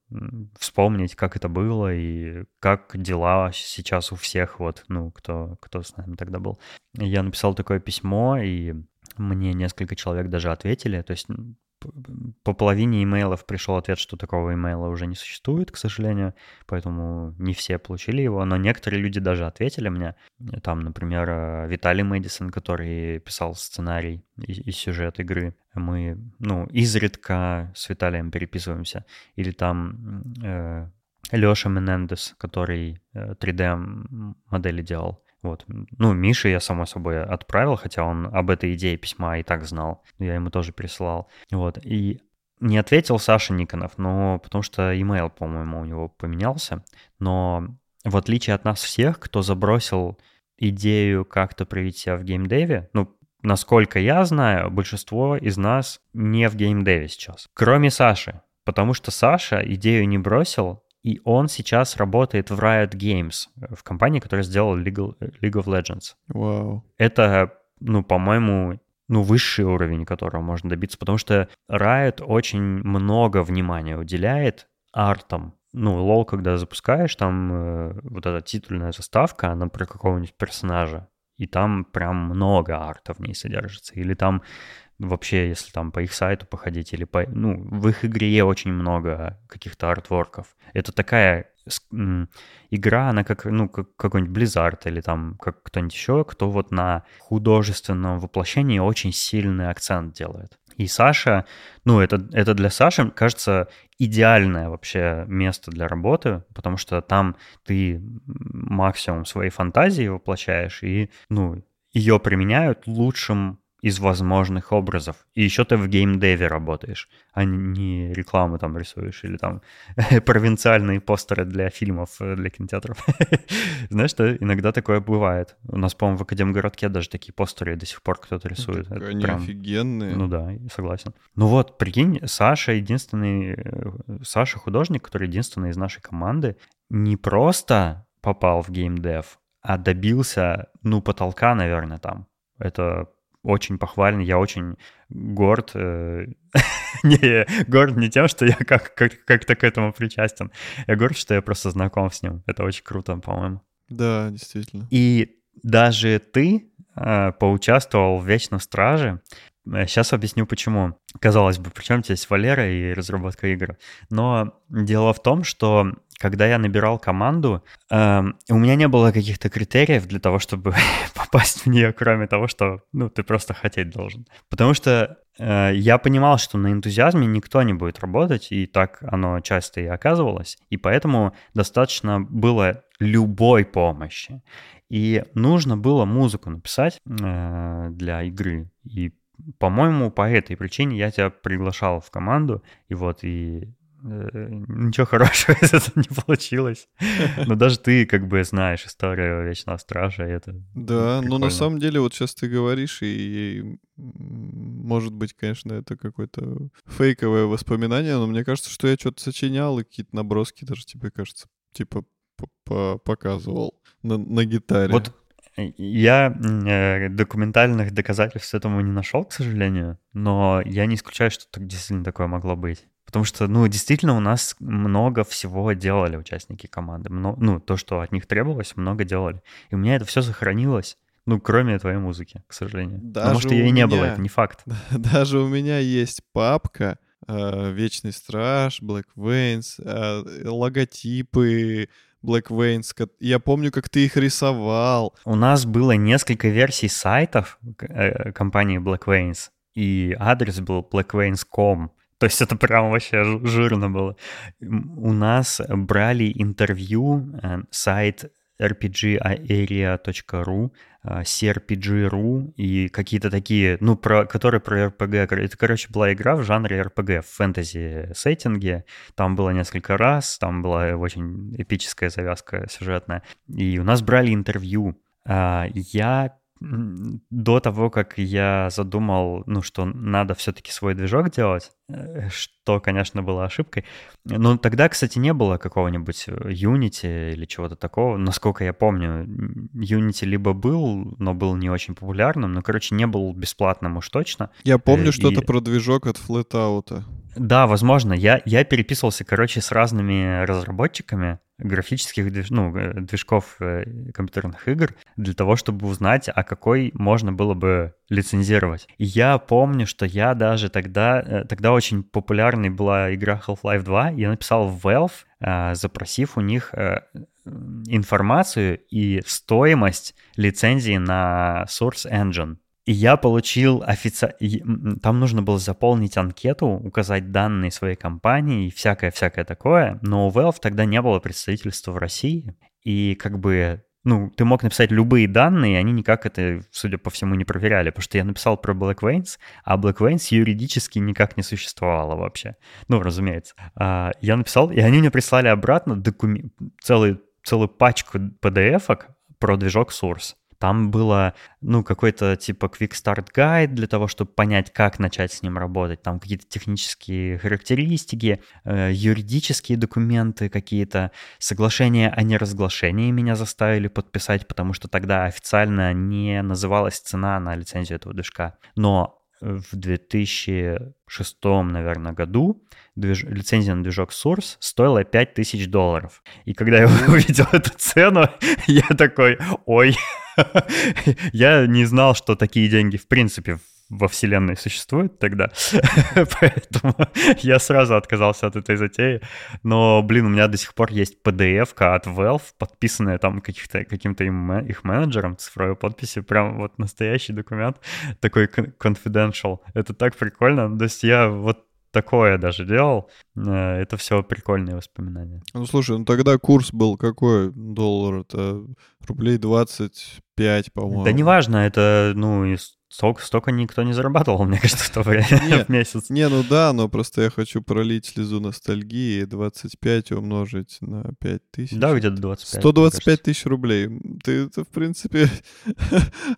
вспомнить, как это было и как дела сейчас у всех, вот, ну, кто, кто с нами тогда был. Я написал такое письмо, и мне несколько человек даже ответили, то есть по половине имейлов пришел ответ, что такого имейла уже не существует, к сожалению, поэтому не все получили его, но некоторые люди даже ответили мне. Там, например, э, Виталий Мэдисон, который писал сценарий и, и сюжет игры. Мы, ну, изредка с Виталием переписываемся. Или там э, Леша Менендес, который 3D-модели делал. Вот. Ну, Мише я, само собой, отправил, хотя он об этой идее письма и так знал. Я ему тоже присылал. Вот. И не ответил Саша Никонов, но потому что email, по-моему, у него поменялся. Но в отличие от нас всех, кто забросил идею как-то проявить себя в геймдеве, ну, насколько я знаю, большинство из нас не в геймдеве сейчас. Кроме Саши. Потому что Саша идею не бросил, и он сейчас работает в Riot Games, в компании, которая сделала League, League of Legends. Вау. Это, ну, по-моему, ну, высший уровень, которого можно добиться, потому что Riot очень много внимания уделяет артам. Ну, лол, когда запускаешь, там э, вот эта титульная заставка, она про какого-нибудь персонажа, и там прям много арта в ней содержится. Или там вообще, если там по их сайту походить, или по... Ну, в их игре очень много каких-то артворков. Это такая игра, она как, ну, как какой-нибудь Blizzard или там как кто-нибудь еще, кто вот на художественном воплощении очень сильный акцент делает. И Саша, ну, это, это для Саши, кажется, идеальное вообще место для работы, потому что там ты максимум своей фантазии воплощаешь, и, ну, ее применяют лучшим из возможных образов. И еще ты в геймдеве работаешь, а не рекламу там рисуешь или там провинциальные постеры для фильмов, э, для кинотеатров. Знаешь, что иногда такое бывает. У нас, по-моему, в Академгородке даже такие постеры до сих пор кто-то рисует. Так они прям... офигенные. Ну да, согласен. Ну вот, прикинь, Саша единственный, э, Саша художник, который единственный из нашей команды, не просто попал в геймдев, а добился, ну, потолка, наверное, там. Это очень похвально, я очень горд. Э, не, горд не тем, что я как, как, как-то к этому причастен. Я горд, что я просто знаком с ним. Это очень круто, по-моему. Да, действительно. И даже ты э, поучаствовал в Вечном Страже. Сейчас объясню, почему. Казалось бы, причем здесь Валера и разработка игр. Но дело в том, что когда я набирал команду, э, у меня не было каких-то критериев для того, чтобы попасть в нее, кроме того, что ну, ты просто хотеть должен. Потому что э, я понимал, что на энтузиазме никто не будет работать, и так оно часто и оказывалось. И поэтому достаточно было любой помощи. И нужно было музыку написать э, для игры. И по-моему, по этой причине я тебя приглашал в команду, и вот, и Э, ничего хорошего из этого не получилось. Но даже ты как бы знаешь историю Вечного Стража, и это Да, но на самом деле вот сейчас ты говоришь, и может быть, конечно, это какое-то фейковое воспоминание, но мне кажется, что я что-то сочинял, и какие-то наброски даже тебе кажется, типа показывал на, на гитаре. Вот я э, документальных доказательств этому не нашел, к сожалению, но я не исключаю, что так действительно такое могло быть. Потому что, ну, действительно, у нас много всего делали участники команды. ну, то, что от них требовалось, много делали. И у меня это все сохранилось. Ну, кроме твоей музыки, к сожалению. Даже ну, может, ее и не было, это не факт. Даже у меня есть папка э, Вечный Страж, Black Veins, э, логотипы Black Veins. Я помню, как ты их рисовал. У нас было несколько версий сайтов э, компании Black Veins, и адрес был blackveins.com. То есть это прям вообще жирно было. У нас брали интервью э, сайт rpgarea.ru, э, crpg.ru и какие-то такие, ну, про, которые про RPG. Это, короче, была игра в жанре RPG, в фэнтези-сеттинге. Там было несколько раз, там была очень эпическая завязка сюжетная. И у нас брали интервью. А, я до того, как я задумал, ну, что надо все-таки свой движок делать, э, что, конечно, было ошибкой. Но тогда, кстати, не было какого-нибудь э, Unity или чего-то такого. Насколько я помню, Unity либо был, но был не очень популярным, но, короче, не был бесплатным уж точно. Я помню э, что-то про движок от Flatout. Да, возможно. Я, я переписывался, короче, с разными разработчиками графических движ... ну, э, движков э, компьютерных игр для того, чтобы узнать, а какой можно было бы лицензировать. И я помню, что я даже тогда... Э, тогда очень популярной была игра Half-Life 2. Я написал в Valve, запросив у них информацию и стоимость лицензии на Source Engine. И я получил официально... Там нужно было заполнить анкету, указать данные своей компании и всякое-всякое такое. Но у Valve тогда не было представительства в России. И как бы ну, ты мог написать любые данные, и они никак это, судя по всему, не проверяли, потому что я написал про Black Veins, а Black Veins юридически никак не существовало вообще. Ну, разумеется. А, я написал, и они мне прислали обратно документ, целый, целую пачку PDF-ок про движок Source. Там было, ну, какой-то типа Quick Start Guide для того, чтобы понять, как начать с ним работать. Там какие-то технические характеристики, э, юридические документы какие-то, соглашения о неразглашении меня заставили подписать, потому что тогда официально не называлась цена на лицензию этого движка. Но в 2006, наверное, году движ... лицензия на движок Source стоила 5000 долларов. И когда я увидел эту цену, я такой, ой, я не знал, что такие деньги в принципе во вселенной существуют тогда, поэтому я сразу отказался от этой затеи. Но, блин, у меня до сих пор есть PDF от Valve, подписанная там каким-то их менеджером цифровой подписью, прям вот настоящий документ, такой confidential. Это так прикольно. То есть я вот такое даже делал. Э, это все прикольные воспоминания. Ну, слушай, ну тогда курс был какой доллар? Это рублей 25, по-моему. Да неважно, это, ну, Столько, столько никто не зарабатывал, мне кажется, в то время, не, в месяц. Не, ну да, но просто я хочу пролить слезу ностальгии, 25 умножить на 5 тысяч. Да, где-то 25. 125 тысяч рублей. Ты, это, в принципе,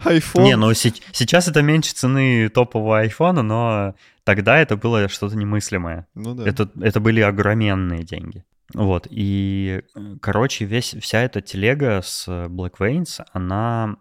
iPhone. Не, ну сейчас это меньше цены топового айфона, но тогда это было что-то немыслимое. Ну да. Это, это были огроменные деньги. Вот, и, короче, весь, вся эта телега с Black Veins, она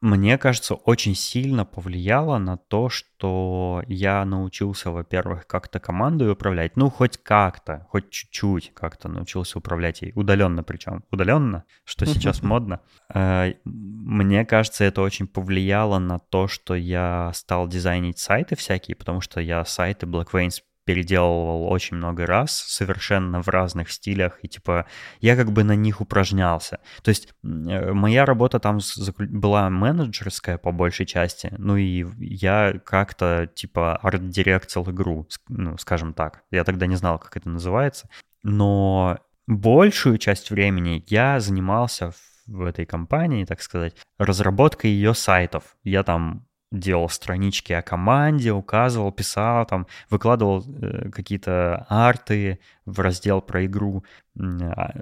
мне кажется, очень сильно повлияло на то, что я научился, во-первых, как-то командой управлять, ну, хоть как-то, хоть чуть-чуть как-то научился управлять ей, удаленно причем, удаленно, что сейчас модно. Э, мне кажется, это очень повлияло на то, что я стал дизайнить сайты всякие, потому что я сайты Black Veins переделывал очень много раз, совершенно в разных стилях, и типа я как бы на них упражнялся. То есть э, моя работа там была менеджерская по большей части, ну и я как-то типа арт-директил игру, ну, скажем так. Я тогда не знал, как это называется, но большую часть времени я занимался в этой компании, так сказать, разработкой ее сайтов. Я там делал странички о команде, указывал, писал, там, выкладывал э, какие-то арты в раздел про игру. А,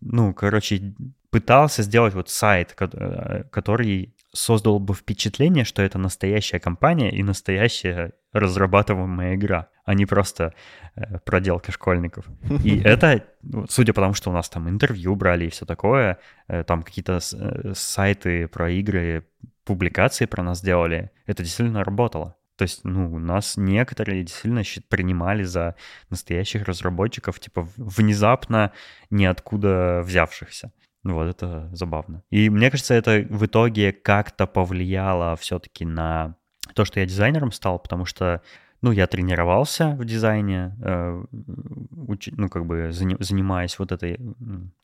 ну, короче, пытался сделать вот сайт, э, который создал бы впечатление, что это настоящая компания и настоящая разрабатываемая игра, а не просто э, проделка школьников. И это, ну, судя по тому, что у нас там интервью брали и все такое, э, там какие-то э, сайты про игры публикации про нас делали, это действительно работало. То есть, ну, нас некоторые действительно принимали за настоящих разработчиков, типа, внезапно ниоткуда взявшихся. Вот это забавно. И мне кажется, это в итоге как-то повлияло все-таки на то, что я дизайнером стал, потому что, ну, я тренировался в дизайне, э, ну, как бы занимаясь вот этой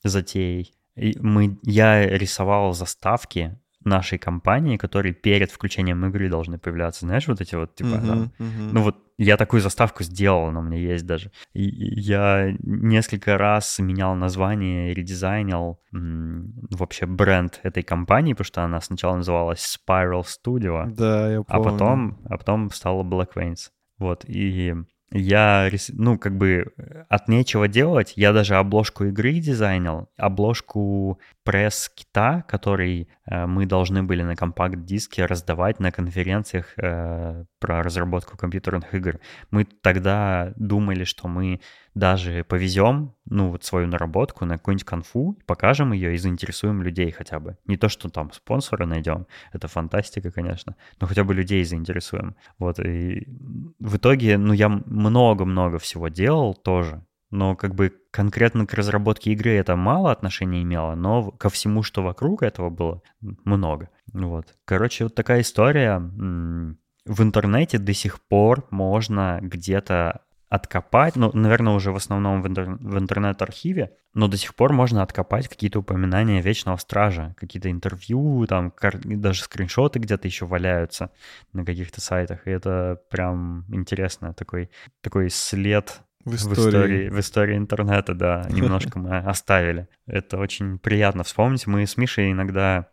затеей. И мы, я рисовал заставки нашей компании, которые перед включением игры должны появляться. Знаешь, вот эти вот, типа, uh-huh, там, uh-huh. ну вот я такую заставку сделал, она у меня есть даже. И я несколько раз менял название, редизайнил м- вообще бренд этой компании, потому что она сначала называлась Spiral Studio. Да, я помню. А потом, а потом стала Black Veins. Вот, и я, ну, как бы от нечего делать, я даже обложку игры дизайнил, обложку пресс-кита, который э, мы должны были на компакт-диске раздавать на конференциях э, про разработку компьютерных игр. Мы тогда думали, что мы даже повезем, ну, вот свою наработку на какую-нибудь конфу, покажем ее и заинтересуем людей хотя бы. Не то, что там спонсора найдем, это фантастика, конечно, но хотя бы людей заинтересуем. Вот, и в итоге, ну, я много-много всего делал тоже, но как бы конкретно к разработке игры это мало отношения имело, но ко всему, что вокруг этого было, много. Вот. Короче, вот такая история. В интернете до сих пор можно где-то откопать, ну, наверное, уже в основном в, интер- в интернет-архиве, но до сих пор можно откопать какие-то упоминания Вечного Стража, какие-то интервью, там кар- даже скриншоты где-то еще валяются на каких-то сайтах, и это прям интересно, такой, такой след в истории. в истории, в истории интернета, да, немножко мы оставили. Это очень приятно вспомнить. Мы с Мишей иногда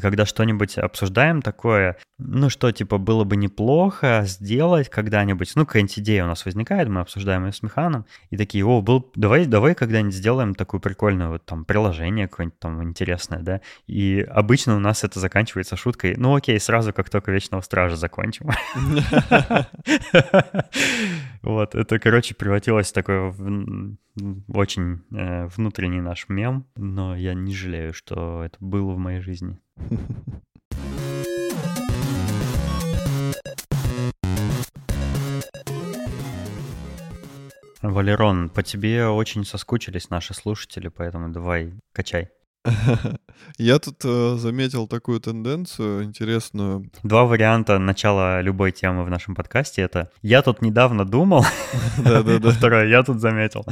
когда что-нибудь обсуждаем такое, ну что, типа, было бы неплохо сделать когда-нибудь, ну, какая-нибудь идея у нас возникает, мы обсуждаем ее с Механом, и такие, о, был, давай, давай когда-нибудь сделаем такую прикольную вот там приложение какое-нибудь там интересное, да, и обычно у нас это заканчивается шуткой, ну окей, сразу как только Вечного Стража закончим. Вот, это, короче, превратилось в такой очень э, внутренний наш мем, но я не жалею, что это было в моей жизни. Валерон, по тебе очень соскучились наши слушатели, поэтому давай, качай. Я тут э, заметил такую тенденцию интересную. Два варианта начала любой темы в нашем подкасте. Это «я тут недавно думал», Да-да-да. второе «я тут заметил».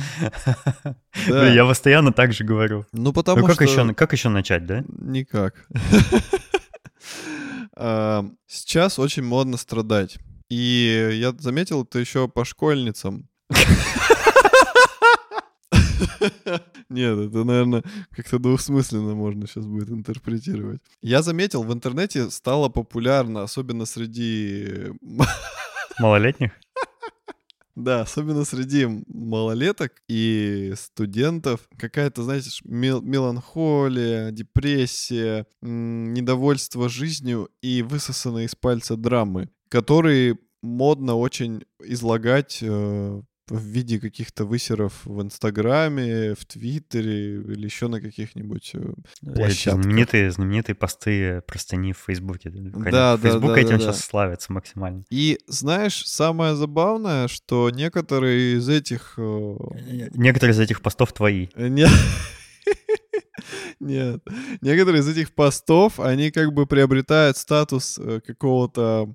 Я постоянно так же говорю. Ну, потому как что... Еще, как еще начать, да? Никак. А, сейчас очень модно страдать. И я заметил это еще по школьницам. Нет, это, наверное, как-то двусмысленно можно сейчас будет интерпретировать. Я заметил, в интернете стало популярно, особенно среди... Малолетних? Да, особенно среди малолеток и студентов какая-то, знаете, мел- меланхолия, депрессия, недовольство жизнью и высосанные из пальца драмы, которые модно очень излагать э, в виде каких-то высеров в Инстаграме, в Твиттере или еще на каких-нибудь э, площадках. Знаменитые, знаменитые посты простыни в Фейсбуке. Да, Фейсбук да, да, этим да, сейчас да. славится максимально. И знаешь, самое забавное, что некоторые из этих... э, Некоторые из этих постов твои. Не... Нет. Некоторые из этих постов, они как бы приобретают статус э, какого-то,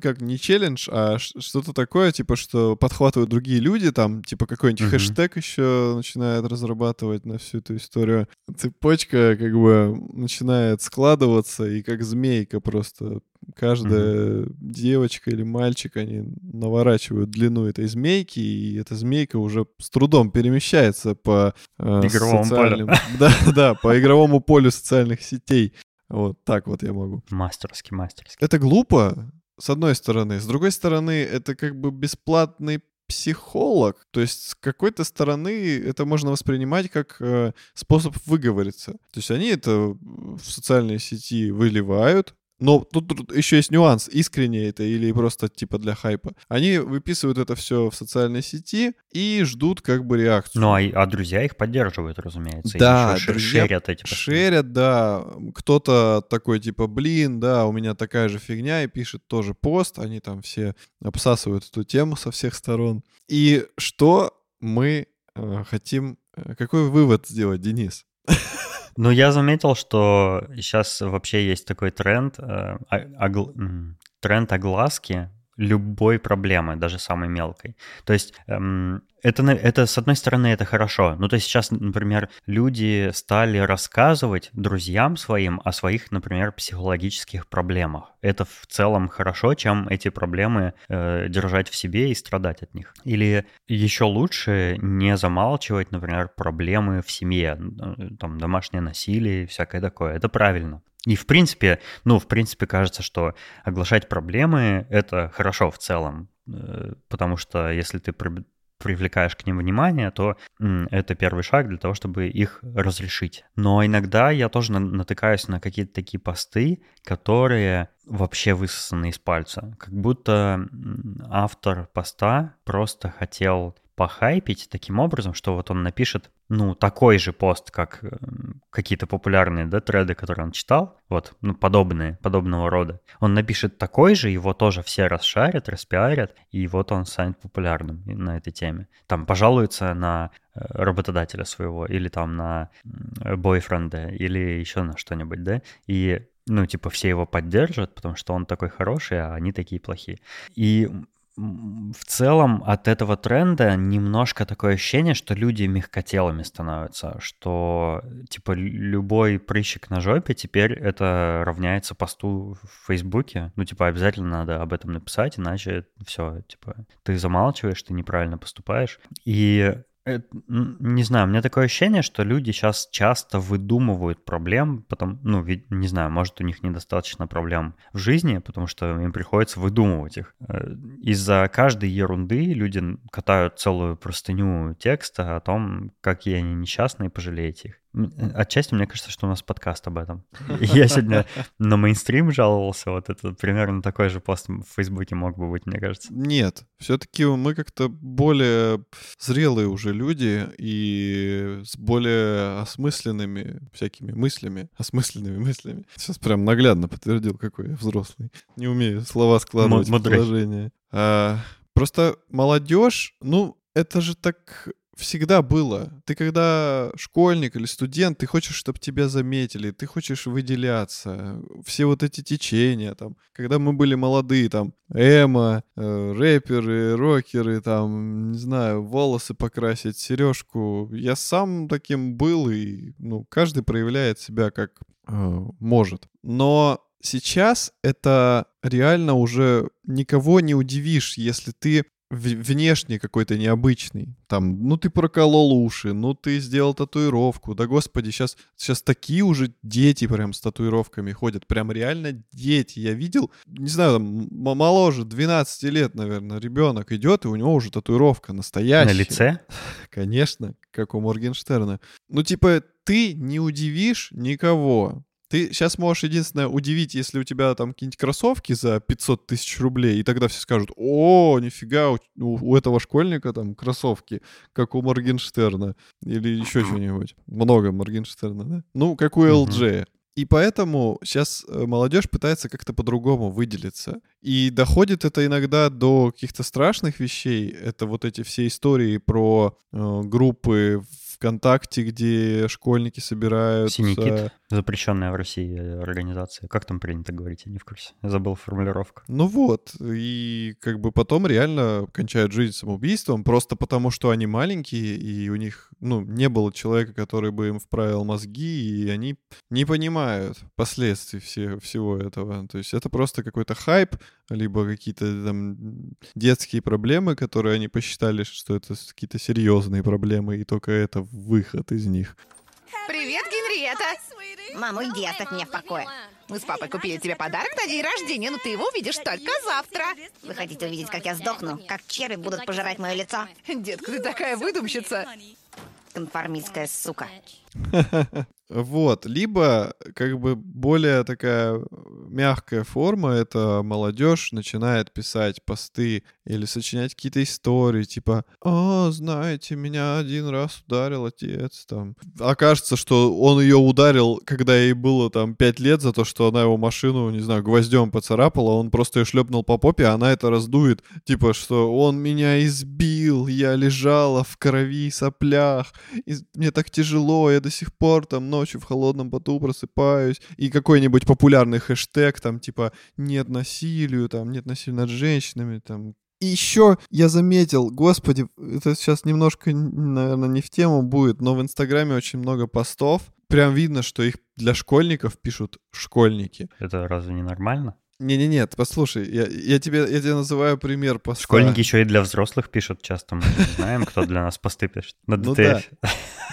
как не челлендж, а что-то такое, типа, что подхватывают другие люди, там, типа, какой-нибудь mm-hmm. хэштег еще начинают разрабатывать на всю эту историю. Цепочка как бы начинает складываться, и как змейка просто каждая mm-hmm. девочка или мальчик, они наворачивают длину этой змейки, и эта змейка уже с трудом перемещается по э, социальным... полю. Да, да, по игровому полю социальных сетей. Вот так вот я могу. Мастерски, мастерски. Это глупо, с одной стороны. С другой стороны, это как бы бесплатный психолог. То есть с какой-то стороны это можно воспринимать как э, способ выговориться. То есть они это в социальные сети выливают, но тут, тут еще есть нюанс, искренне это или просто типа для хайпа. Они выписывают это все в социальной сети и ждут как бы реакцию. Ну, а, а друзья их поддерживают, разумеется. Да, и друзья шерят эти. Шерят, да. Кто-то такой типа, блин, да, у меня такая же фигня, и пишет тоже пост. Они там все обсасывают эту тему со всех сторон. И что мы э, хотим... Э, какой вывод сделать, Денис? Ну, я заметил, что сейчас вообще есть такой тренд, э, огл... тренд огласки любой проблемы, даже самой мелкой. То есть эм, это, это, с одной стороны, это хорошо. Ну, то есть сейчас, например, люди стали рассказывать друзьям своим о своих, например, психологических проблемах. Это в целом хорошо, чем эти проблемы э, держать в себе и страдать от них. Или еще лучше не замалчивать, например, проблемы в семье, э, там, домашнее насилие и всякое такое. Это правильно. И в принципе, ну, в принципе, кажется, что оглашать проблемы — это хорошо в целом, э, потому что если ты привлекаешь к ним внимание, то это первый шаг для того, чтобы их разрешить. Но иногда я тоже натыкаюсь на какие-то такие посты, которые вообще высосаны из пальца. Как будто автор поста просто хотел похайпить таким образом, что вот он напишет, ну, такой же пост, как э, какие-то популярные, да, треды, которые он читал, вот, ну, подобные, подобного рода. Он напишет такой же, его тоже все расшарят, распиарят, и вот он станет популярным на этой теме. Там пожалуется на э, работодателя своего, или там на бойфренда, или еще на что-нибудь, да, и ну, типа, все его поддержат, потому что он такой хороший, а они такие плохие. И в целом от этого тренда немножко такое ощущение, что люди мягкотелыми становятся, что типа любой прыщик на жопе теперь это равняется посту в Фейсбуке. Ну, типа, обязательно надо об этом написать, иначе все, типа, ты замалчиваешь, ты неправильно поступаешь. И не знаю, у меня такое ощущение, что люди сейчас часто выдумывают проблем, потом, ну, не знаю, может, у них недостаточно проблем в жизни, потому что им приходится выдумывать их. Э, из-за каждой ерунды люди катают целую простыню текста о том, какие они несчастные, пожалеете их. Э, отчасти мне кажется, что у нас подкаст об этом. Я сегодня на мейнстрим жаловался, вот это примерно такой же пост в Фейсбуке мог бы быть, мне кажется. Нет, все-таки мы как-то более зрелые уже люди и с более осмысленными всякими мыслями, осмысленными мыслями. Сейчас прям наглядно подтвердил, какой я взрослый. Не умею слова складывать в положение. А, просто молодежь, ну, это же так всегда было. Ты когда школьник или студент, ты хочешь, чтобы тебя заметили, ты хочешь выделяться. Все вот эти течения, там, когда мы были молодые, там, эмо, э, рэперы, рокеры, там, не знаю, волосы покрасить, сережку. Я сам таким был, и, ну, каждый проявляет себя как э, может. Но сейчас это реально уже никого не удивишь, если ты внешне какой-то необычный. Там, ну ты проколол уши, ну ты сделал татуировку. Да господи, сейчас, сейчас такие уже дети прям с татуировками ходят. Прям реально дети. Я видел, не знаю, там, моложе, 12 лет, наверное, ребенок идет, и у него уже татуировка настоящая. На лице? Конечно, как у Моргенштерна. Ну типа ты не удивишь никого. Ты сейчас можешь единственное удивить, если у тебя там какие-нибудь кроссовки за 500 тысяч рублей, и тогда все скажут, о, нифига, у, у этого школьника там кроссовки, как у Моргенштерна, или еще что-нибудь. Много Моргенштерна, да? Ну, как у LG. И поэтому сейчас э, молодежь пытается как-то по-другому выделиться. И доходит это иногда до каких-то страшных вещей. Это вот эти все истории про э, группы ВКонтакте, где школьники собираются. Синий кит, запрещенная в России организация. Как там принято говорить, я не в курсе. Я забыл формулировку. Ну вот, и как бы потом реально кончают жизнь самоубийством, просто потому что они маленькие, и у них, ну, не было человека, который бы им вправил мозги, и они не понимают последствий все, всего этого. То есть это просто какой-то хайп, либо какие-то там детские проблемы, которые они посчитали, что это какие-то серьезные проблемы, и только это выход из них. Привет, Генриетта! Мам, уйди, оставь меня в покое. Мы с папой купили тебе подарок на день рождения, но ты его увидишь только завтра. Вы хотите увидеть, как я сдохну? Как черви будут пожирать мое лицо? Детка, ты такая выдумщица. Конформистская сука. Вот, либо как бы более такая мягкая форма, это молодежь начинает писать посты или сочинять какие-то истории, типа, «А, знаете, меня один раз ударил отец», там. Окажется, что он ее ударил, когда ей было там пять лет за то, что она его машину, не знаю, гвоздем поцарапала, он просто ее шлепнул по попе, а она это раздует, типа, что он меня избил, я лежала в крови, соплях, и мне так тяжело, я до сих пор там, но ночью в холодном поту просыпаюсь, и какой-нибудь популярный хэштег, там, типа, нет насилию, там, нет насилия над женщинами, там, и еще я заметил, господи, это сейчас немножко, наверное, не в тему будет, но в Инстаграме очень много постов. Прям видно, что их для школьников пишут школьники. Это разве не нормально? Не-не-нет, послушай, я, я, тебе, я тебе называю пример поста. Школьники еще и для взрослых пишут часто, мы знаем, кто для нас посты пишет. На ну да.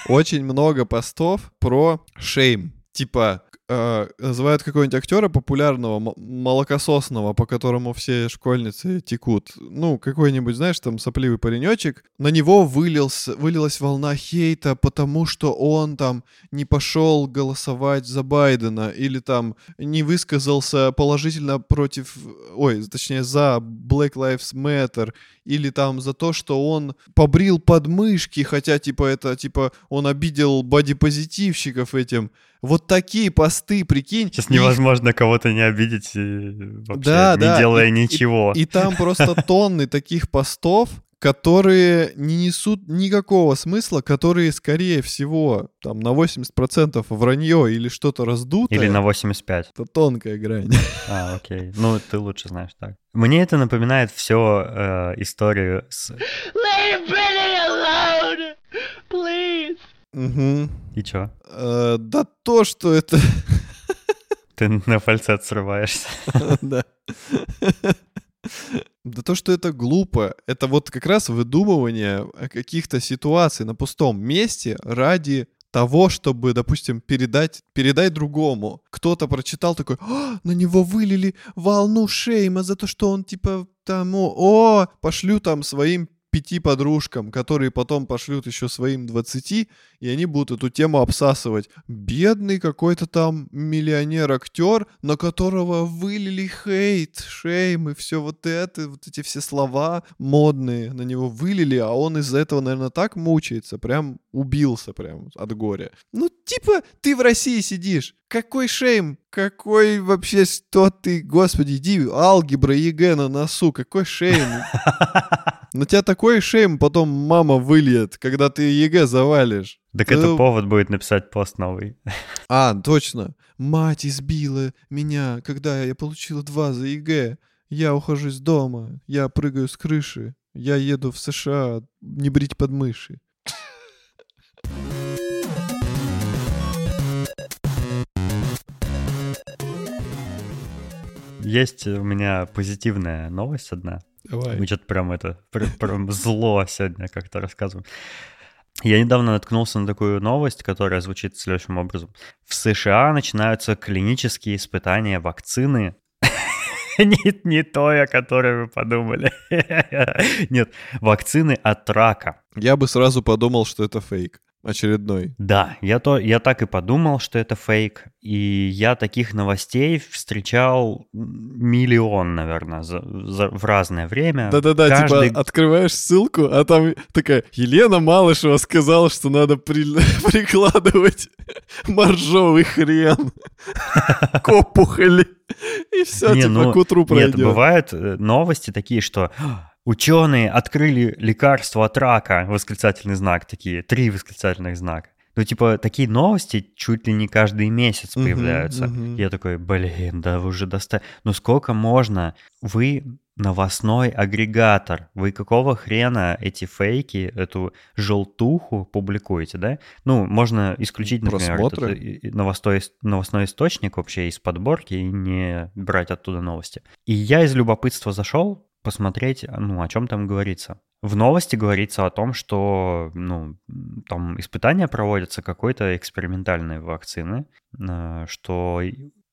Очень много постов про шейм. Типа, э, называют какого-нибудь актера популярного, молокососного, по которому все школьницы текут. Ну, какой-нибудь, знаешь, там сопливый паренечек. На него вылился, вылилась волна хейта, потому что он там не пошел голосовать за Байдена или там не высказался положительно против, ой, точнее, за Black Lives Matter или там за то, что он побрил подмышки, хотя, типа, это, типа, он обидел бодипозитивщиков этим. Вот такие посты, прикинь. Сейчас невозможно кого-то не обидеть, вообще, да, не да. делая и, ничего. И, и там просто тонны таких постов, которые не несут никакого смысла, которые, скорее всего, там на 80% вранье или что-то раздутое. Или на 85. Это тонкая грань. А, окей. Ну, ты лучше знаешь так. Мне это напоминает все э, историю с... Leave Brittany alone! Please! Угу. И чё? Э, да то, что это... Ты на фальцет срываешься. Да. Да то, что это глупо, это вот как раз выдумывание каких-то ситуаций на пустом месте ради того, чтобы, допустим, передать, передать другому. Кто-то прочитал такой, «А, на него вылили волну шейма за то, что он типа там, о, о, пошлю там своим пяти подружкам, которые потом пошлют еще своим 20, и они будут эту тему обсасывать. Бедный какой-то там миллионер-актер, на которого вылили hate, shame и все вот это, вот эти все слова модные на него вылили, а он из-за этого, наверное, так мучается, прям убился прям от горя. Ну, типа, ты в России сидишь, какой shame? Какой вообще, что ты, господи, иди, алгебра, ЕГЭ на носу, какой shame? На тебя такой shame потом мама выльет, когда ты ЕГЭ завалишь. Так Э, это повод будет написать пост новый. А, точно. Мать избила меня, когда я получила два за ЕГЭ. Я ухожу из дома, я прыгаю с крыши, я еду в США не брить подмыши. Есть у меня позитивная новость одна. Давай. Мы что-то прям это, прям, прям зло сегодня как-то рассказываем. Я недавно наткнулся на такую новость, которая звучит следующим образом. В США начинаются клинические испытания вакцины. Не, не той, о которой вы подумали. Нет, вакцины от рака. Я бы сразу подумал, что это фейк. Очередной. Да, я, то, я так и подумал, что это фейк. И я таких новостей встречал миллион, наверное, за, за- в разное время. Да-да-да, Каждый- типа открываешь ссылку, а там такая Елена Малышева сказала, что надо при- прикладывать моржовый хрен к опухоли. И все, типа, ну, к утру Нет, пройдет. бывают э, новости такие, что ученые открыли лекарство от рака, восклицательный знак такие, три восклицательных знака. Ну, типа, такие новости чуть ли не каждый месяц Мгм, появляются. мгм. Я такой, блин, да вы уже достали. Ну, сколько можно? Вы новостной агрегатор. Вы какого хрена эти фейки, эту желтуху публикуете, да? Ну, можно исключить, например, этот Просмотры. новостой, новостной источник вообще из подборки и не брать оттуда новости. И я из любопытства зашел посмотреть, ну, о чем там говорится. В новости говорится о том, что, ну, там испытания проводятся какой-то экспериментальной вакцины, э, что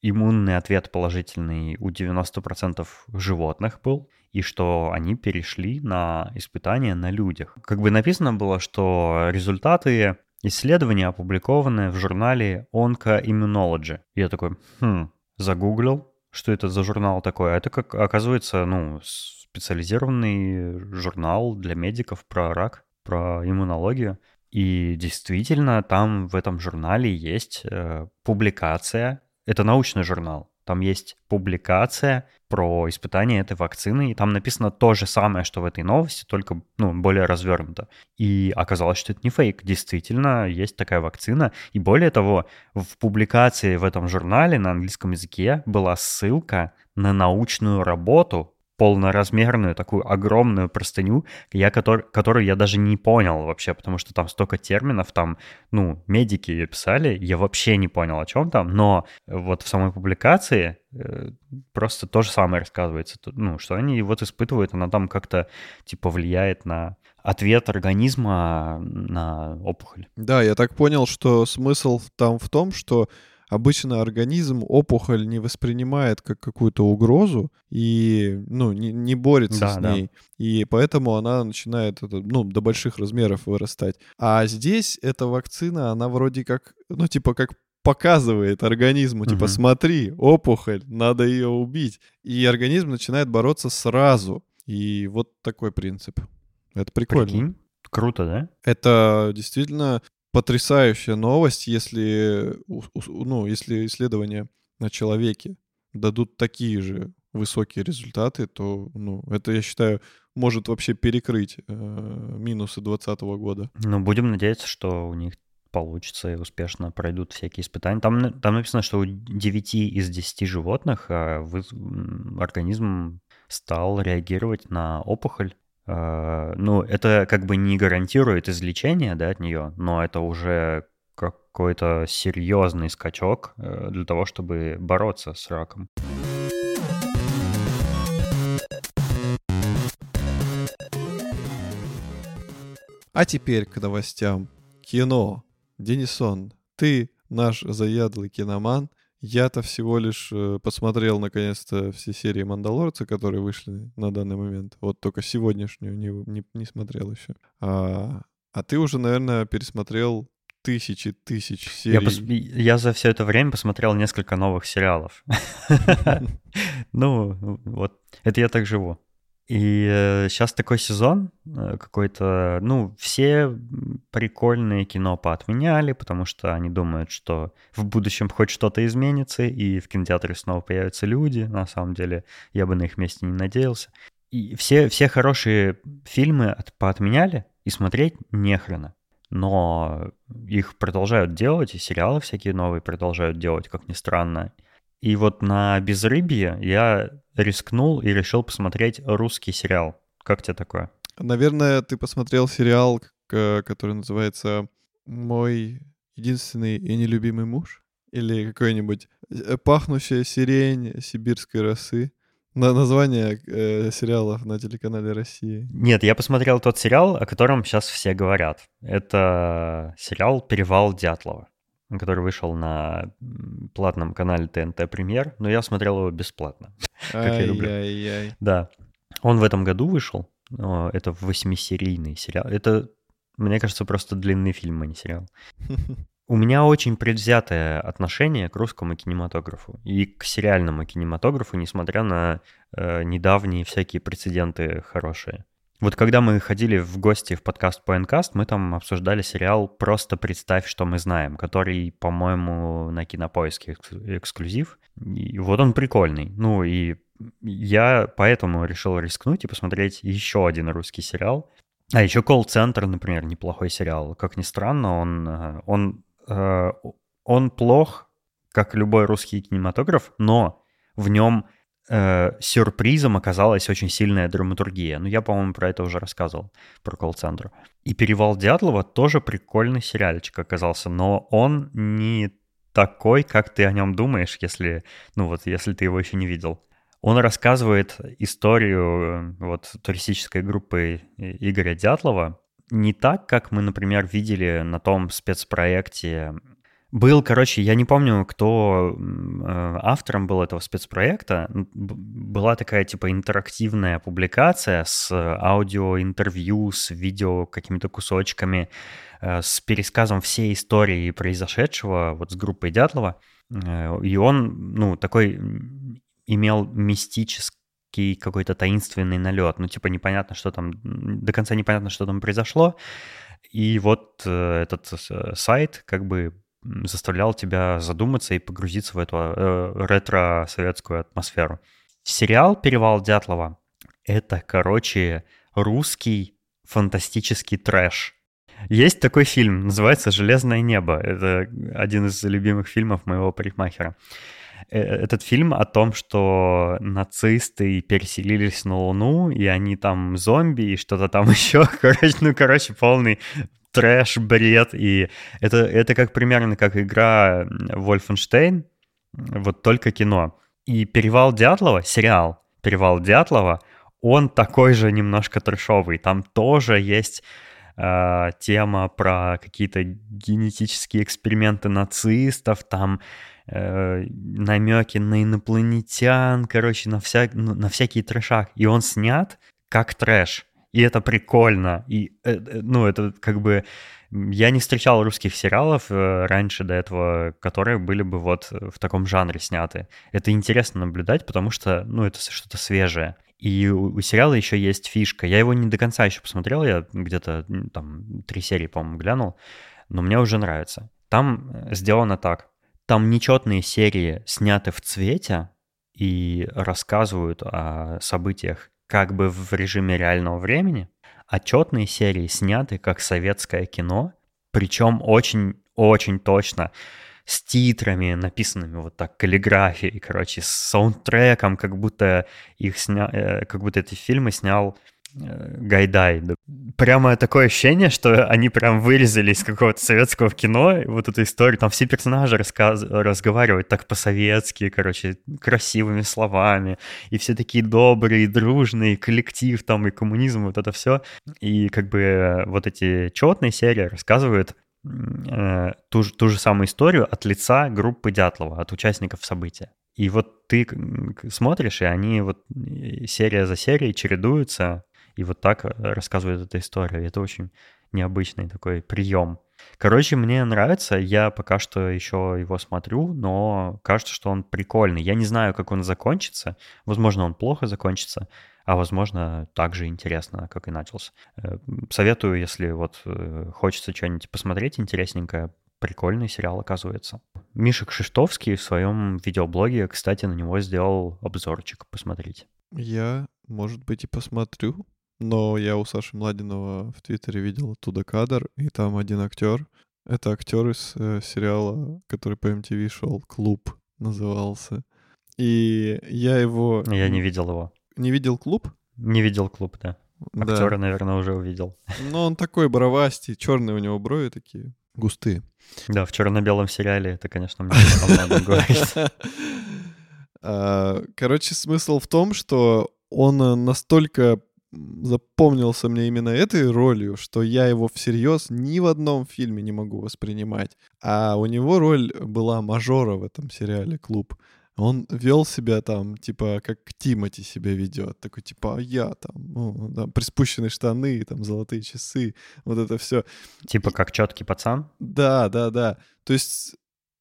иммунный ответ положительный у 90% животных был, и что они перешли на испытания на людях. Как бы написано было, что результаты исследования опубликованы в журнале Oncoimmunology. Я такой, хм, загуглил, что это за журнал такой. А это, как оказывается, ну, специализированный журнал для медиков про рак, про иммунологию. И действительно, там в этом журнале есть э, публикация. Это научный журнал. Там есть публикация про испытание этой вакцины, и там написано то же самое, что в этой новости, только ну, более развернуто. И оказалось, что это не фейк. Действительно, есть такая вакцина. И более того, в публикации в этом журнале на английском языке была ссылка на научную работу, полноразмерную, такую огромную простыню, я, котор- которую я даже не понял вообще, потому что там столько терминов, там, ну, медики ее писали, я вообще не понял, о чем там, но вот в самой публикации э, просто то же самое рассказывается, ну, что они вот испытывают, она там как-то, типа, влияет на ответ организма на опухоль. Да, я так понял, что смысл там в том, что обычно организм опухоль не воспринимает как какую-то угрозу и, ну, не, не борется Да, с да. ней. И поэтому она начинает, это, ну, до больших размеров вырастать. А здесь эта вакцина, она вроде как, ну, типа, как показывает организму, типа, Мгм. смотри, опухоль, надо ее убить. И организм начинает бороться сразу. И вот такой принцип. Это прикольно. Прикинь? Круто, да? Это действительно потрясающая новость, если, ну, если исследования на человеке дадут такие же высокие результаты, то, ну, это, я считаю, может вообще перекрыть э, минусы 2020 года. Ну, будем надеяться, что у них получится и успешно пройдут всякие испытания. Там, там написано, что у 9 из 10 животных э, организм стал реагировать на опухоль. Э, ну, это как бы не гарантирует излечение да, от нее, но это уже какой-то серьезный скачок э, для того, чтобы бороться с раком. А теперь к новостям. Кино. Денисон, ты наш заядлый киноман. Я-то всего лишь э, посмотрел наконец-то все серии «Мандалорца», которые вышли на данный момент. Вот только сегодняшнюю не, не, не смотрел еще. А, а ты уже, наверное, пересмотрел тысячи тысяч серий. Я, пос... я за все это время посмотрел несколько новых сериалов. Ну, вот, это я так живу. И э, сейчас такой сезон э, какой-то, ну, все прикольные кино поотменяли, потому что они думают, что в будущем хоть что-то изменится, и в кинотеатре снова появятся люди. На самом деле, я бы на их месте не надеялся. И все, все хорошие фильмы от, поотменяли, и смотреть нехрена. Но их продолжают делать, и сериалы всякие новые продолжают делать, как ни странно. И вот на безрыбье я рискнул и решил посмотреть русский сериал. Как тебе такое? Наверное, ты посмотрел сериал, который называется «Мой единственный и нелюбимый муж» или какой-нибудь э, «Пахнущая сирень сибирской росы». На название э, сериалов на телеканале России. Нет, я посмотрел тот сериал, о котором сейчас все говорят. Это сериал «Перевал Дятлова» который вышел на платном канале ТНТ Премьер, но я смотрел его бесплатно, как я люблю. Да. Он в этом году вышел. Это восьмисерийный сериал. Это, мне кажется, просто длинный фильм, а не сериал. У меня очень предвзятое отношение к русскому кинематографу и к сериальному кинематографу, несмотря на э, недавние всякие прецеденты хорошие. Вот когда мы ходили в гости в подкаст PNCast, мы там обсуждали сериал «Просто представь, что мы знаем», который, по-моему, на Кинопоиске эксклюзив. И вот он прикольный. Ну и я поэтому решил рискнуть и посмотреть еще один русский сериал. А еще «Колл-центр», например, неплохой сериал. Как ни странно, он, э, он, э, он плох, как любой русский кинематограф, но в нем э, сюрпризом оказалась очень сильная драматургия. Ну, я, по-моему, про это уже рассказывал, про колл-центр. И «Перевал Дятлова» тоже прикольный сериальчик оказался, но он не такой, как ты о нем думаешь, если, ну вот, если ты его еще не видел. Он рассказывает историю э, вот туристической группы Игоря Дятлова не так, как мы, например, видели на том спецпроекте был, короче, я не помню, кто э, автором был этого спецпроекта. Была такая типа интерактивная публикация с аудиоинтервью, с видео какими-то кусочками, э, с пересказом всей истории произошедшего вот с группой Дятлова. Э, и он, ну, такой имел мистический какой-то таинственный налет. Ну, типа непонятно, что там, до конца непонятно, что там произошло. И вот этот сайт как бы заставлял тебя задуматься и погрузиться в эту э, ретро-советскую атмосферу. Сериал «Перевал Дятлова» — это, короче, русский фантастический трэш. Есть такой фильм, называется «Железное небо». Это один из любимых фильмов моего парикмахера. Э, этот фильм о том, что нацисты переселились на Луну, и они там зомби и что-то там еще. Короче, ну, короче, полный трэш, бред. И это, это как примерно как игра Wolfenstein, вот только кино. И «Перевал Дятлова», сериал «Перевал Дятлова», он такой же немножко трэшовый. Там тоже есть э, тема про какие-то генетические эксперименты нацистов, там э, намеки на инопланетян, короче, на, вся, на всякий трэшак. И он снят как трэш и это прикольно. И, э, э, ну, это как бы... Я не встречал русских сериалов э, раньше до этого, которые были бы вот в таком жанре сняты. Это интересно наблюдать, потому что, ну, это что-то свежее. И у, сериала еще есть фишка. Я его не до конца еще посмотрел, я где-то там три серии, по-моему, глянул, но мне уже нравится. Там сделано так. Там нечетные серии сняты в цвете, и рассказывают о событиях как бы в режиме реального времени. Отчетные серии сняты как советское кино, причем очень-очень точно с титрами, написанными вот так, каллиграфией, короче, с саундтреком, как будто их сня... Э, как будто эти фильмы снял Гайдай. Прямо такое ощущение, что они прям вырезали из какого-то советского кино вот эту историю. Там все персонажи рассказ... разговаривают так по-советски, короче, красивыми словами. И все такие добрые, дружные, коллектив там и коммунизм, вот это все. И как бы вот эти четные серии рассказывают э, ту, ту же самую историю от лица группы Дятлова, от участников события. И вот ты смотришь, и они вот серия за серией чередуются, и вот так э, рассказывает эту историю. Это очень необычный такой прием. Короче, мне нравится, я пока что еще его смотрю, но кажется, что он прикольный. Я не знаю, как он закончится. Возможно, он плохо закончится, а возможно, так же интересно, как и начался. Э, советую, если вот э, хочется что-нибудь посмотреть интересненькое, прикольный сериал оказывается. Миша Кшиштовский в своем видеоблоге, кстати, на него сделал обзорчик, посмотрите. Я, может быть, и посмотрю. Но я у Саши Младинова в Твиттере видел оттуда кадр, и там один актер. Это актер из э, сериала, который по MTV шел, «Клуб» назывался. И я его... Я не видел его. Не видел «Клуб»? Не видел «Клуб», да. Актера, да. наверное, уже увидел. Ну, он такой бровастый, черные у него брови такие, густые. Да, в черно-белом сериале это, конечно, мне говорить. А, короче, смысл в том, что он настолько запомнился мне именно этой ролью, что я его всерьез ни в одном фильме не могу воспринимать. А у него роль была мажора в этом сериале «Клуб». Он вел себя там, типа, как Тимати себя ведет. Такой, типа, а я там, ну, там, приспущенные штаны, там, золотые часы, вот это все. Типа, как четкий пацан? Да, да, да. То есть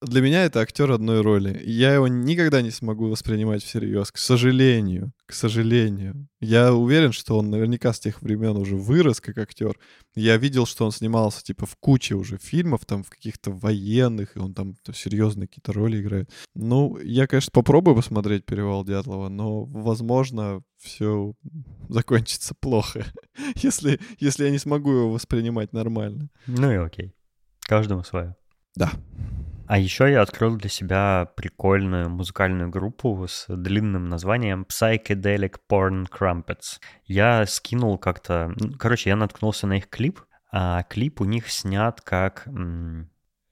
для меня это актер одной роли. Я его никогда не смогу воспринимать всерьез, к сожалению. К сожалению. Я уверен, что он наверняка с тех времен уже вырос как актер. Я видел, что он снимался типа в куче уже фильмов, там в каких-то военных, и он там серьезные какие-то роли играет. Ну, я, конечно, попробую посмотреть «Перевал Дятлова», но, возможно, все закончится плохо, если, если я не смогу его воспринимать нормально. Ну и окей. Каждому свое. Да. А еще я открыл для себя прикольную музыкальную группу с длинным названием Psychedelic Porn Crumpets. Я скинул как-то... Короче, я наткнулся на их клип, а клип у них снят как...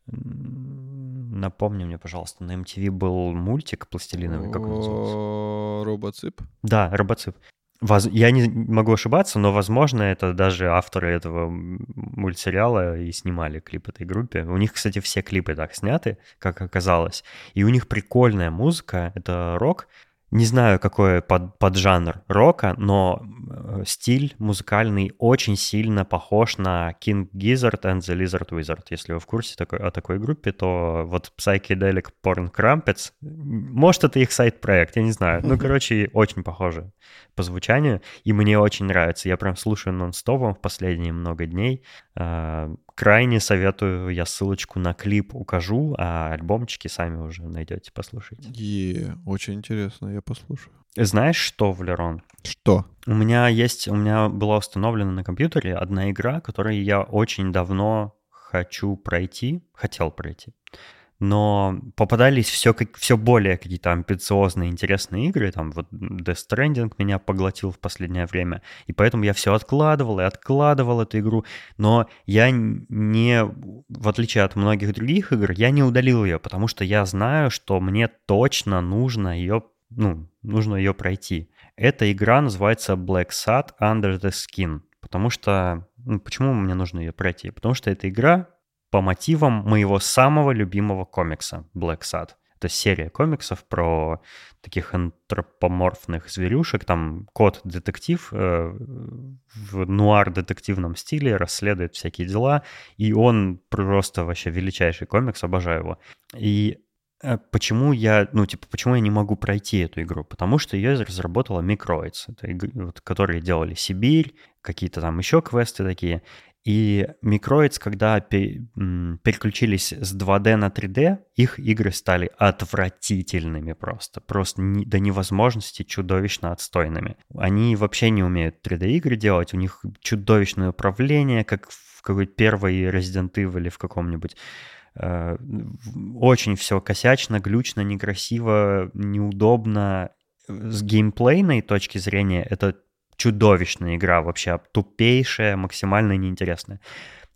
Напомни мне, пожалуйста, на MTV был мультик пластилиновый, как он назывался? Робоцип? Да, Робоцип. Воз... Я не могу ошибаться, но, возможно, это даже авторы этого мультсериала и снимали клип этой группе. У них, кстати, все клипы так сняты, как оказалось. И у них прикольная музыка, это рок, не знаю, какой под, жанр рока, но э, стиль музыкальный очень сильно похож на King Gizzard and the Lizard Wizard. Если вы в курсе такой, о такой группе, то вот Psychedelic Porn Crumpets, может, это их сайт-проект, я не знаю. Ну, короче, очень похоже по звучанию, и мне очень нравится. Я прям слушаю нон-стопом в последние много дней. А, крайне советую, я ссылочку на клип укажу, а альбомчики сами уже найдете, послушайте. Е, очень интересно, я послушаю. Знаешь что, Валерон? Что? У меня есть, у меня была установлена на компьютере одна игра, которую я очень давно хочу пройти, хотел пройти но попадались все, как, все более какие-то амбициозные, интересные игры. Там вот Death Stranding меня поглотил в последнее время, и поэтому я все откладывал и откладывал эту игру. Но я не, в отличие от многих других игр, я не удалил ее, потому что я знаю, что мне точно нужно ее, ну, нужно ее пройти. Эта игра называется Black Sad Under the Skin, потому что ну, почему мне нужно ее пройти? Потому что эта игра по мотивам моего самого любимого комикса Black Sad. Это серия комиксов про таких антропоморфных зверюшек. Там кот-детектив э, в нуар-детективном стиле расследует всякие дела. И он просто вообще величайший комикс, обожаю его. И э, Почему я, ну, типа, почему я не могу пройти эту игру? Потому что ее разработала Microids, это, вот, которые делали Сибирь, какие-то там еще квесты такие. И Microids, когда переключились с 2D на 3D, их игры стали отвратительными просто. Просто не, до невозможности чудовищно отстойными. Они вообще не умеют 3D-игры делать, у них чудовищное управление, как в какой-то первой Resident Evil или в каком-нибудь э, очень все косячно, глючно, некрасиво, неудобно. С геймплейной точки зрения это чудовищная игра, вообще тупейшая, максимально неинтересная.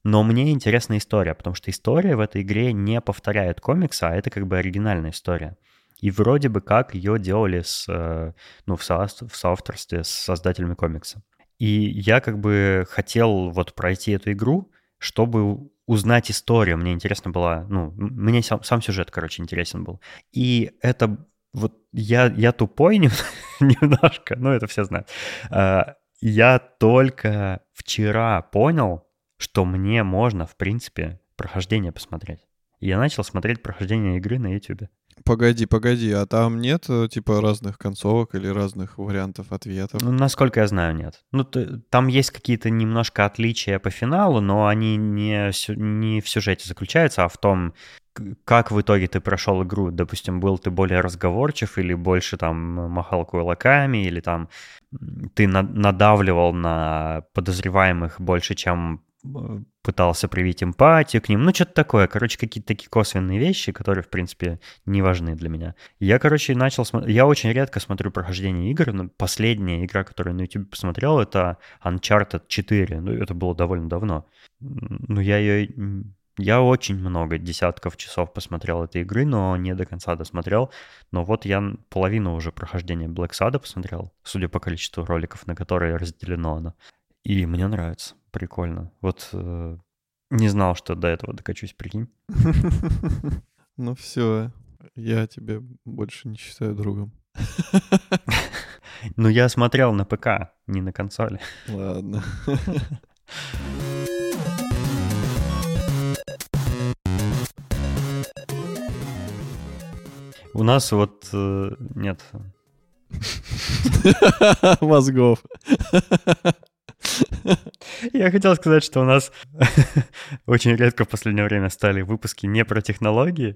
Но мне интересна история, потому что история в этой игре не повторяет комикса, а это как бы оригинальная история. И вроде бы как ее делали с, э, ну, в, со, в соавторстве с создателями комикса. И я как бы хотел вот пройти эту игру, чтобы узнать историю. Мне интересно было, ну, мне сам, сам сюжет, короче, интересен был. И это вот я, я тупой немножко, ну это все знают. А, я только вчера понял, что мне можно, в принципе, прохождение посмотреть. И я начал смотреть прохождение игры на YouTube. Погоди, погоди, а там нет э, типа разных концовок или разных вариантов ответов? Ну, насколько я знаю, нет. Ну, там есть какие-то немножко отличия по финалу, но они не, не в сюжете заключаются, а в том, как в итоге ты прошел игру? Допустим, был ты более разговорчив или больше там махал кулаками, или там ты надавливал на подозреваемых больше, чем э, пытался привить эмпатию к ним, ну, что-то такое. Короче, какие-то такие косвенные вещи, которые, в принципе, не важны для меня. Я, короче, начал смотреть... Я очень редко смотрю прохождение игр, но последняя игра, которую на YouTube посмотрел, это Uncharted 4. Ну, это было довольно давно. Ну, я ее я очень много десятков часов посмотрел этой игры, но не до конца досмотрел. Но вот я половину уже прохождения Black Sada посмотрел, судя по количеству роликов, на которые разделено оно. И мне нравится. Прикольно. Вот э, не знал, что до этого докачусь, прикинь. Ну все, я тебя больше не считаю другом. Ну я смотрел на ПК, не на консоли. Ладно. У нас вот э, нет мозгов. Я хотел сказать, что у нас очень редко в последнее время стали выпуски не про технологии,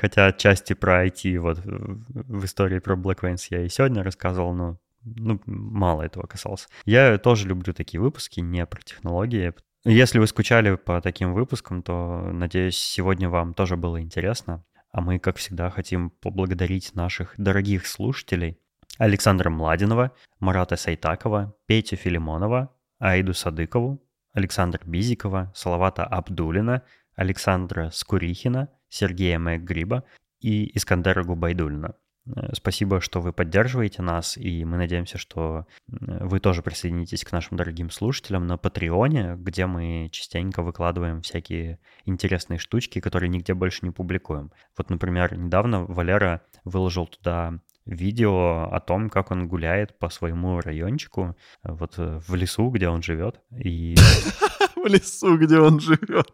хотя отчасти про IT, вот в истории про Black Vans я и сегодня рассказывал, но ну, мало этого касался. Я тоже люблю такие выпуски не про технологии. Если вы скучали по таким выпускам, то, надеюсь, сегодня вам тоже было интересно. А мы, как всегда, хотим поблагодарить наших дорогих слушателей Александра Младинова, Марата Сайтакова, Петю Филимонова, Аиду Садыкову, Александра Бизикова, Салавата Абдулина, Александра Скурихина, Сергея Мэггриба и Искандера Губайдулина. Э, спасибо, что вы поддерживаете нас, и мы надеемся, что вы тоже присоединитесь к нашим дорогим слушателям на Патреоне, где мы частенько выкладываем всякие интересные штучки, которые нигде больше не публикуем. Вот, например, недавно Валера выложил туда видео о том, как он гуляет по своему райончику, вот э, в лесу, где он живет. И... В лесу, где он живет.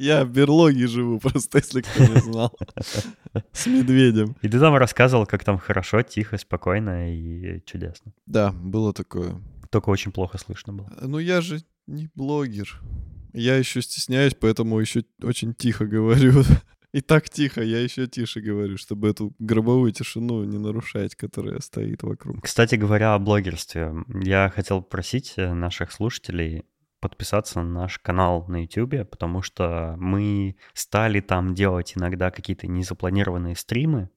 Я в берлоге живу, просто если кто не знал. С медведем. И ты там рассказывал, как там хорошо, тихо, спокойно и чудесно. Да, было такое. Только очень плохо слышно было. Ну я же не блогер. Я еще стесняюсь, поэтому еще очень тихо говорю. И так тихо, я еще тише говорю, чтобы эту гробовую тишину не нарушать, которая стоит вокруг. Кстати говоря о блогерстве, я хотел просить наших слушателей подписаться на наш канал на YouTube, потому что мы стали там делать иногда какие-то незапланированные стримы,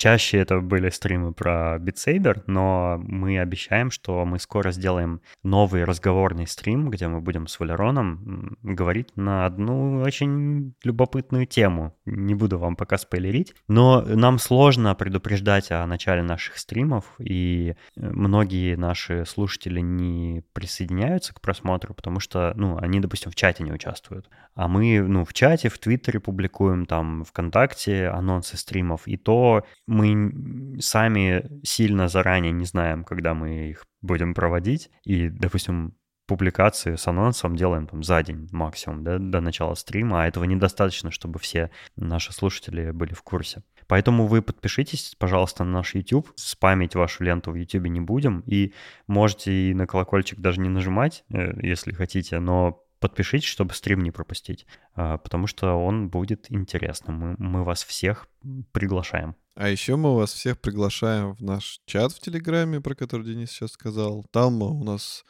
чаще это были стримы про битсейбер, но мы обещаем, что мы скоро сделаем новый разговорный стрим, где мы будем с Валероном говорить на одну очень любопытную тему. Не буду вам пока спойлерить, но нам сложно предупреждать о начале наших стримов, и э, многие наши слушатели не присоединяются к просмотру, потому что, ну, они, допустим, в чате не участвуют. А мы, ну, в чате, в Твиттере публикуем, там, ВКонтакте анонсы стримов, фильмов, и то мы сами сильно заранее не знаем, когда мы их будем проводить. И, допустим, публикации с анонсом делаем там за день максимум, да, до начала стрима, а этого недостаточно, чтобы все наши слушатели были в курсе. Поэтому вы подпишитесь, пожалуйста, на наш YouTube. Спамить вашу ленту в YouTube не будем. И можете и на колокольчик даже не нажимать, э, если хотите, но подпишитесь, чтобы стрим не пропустить, а, потому что он будет интересным. Мы, мы вас всех приглашаем. А еще мы вас всех приглашаем в наш чат в Телеграме, про который Денис сейчас сказал. Там у нас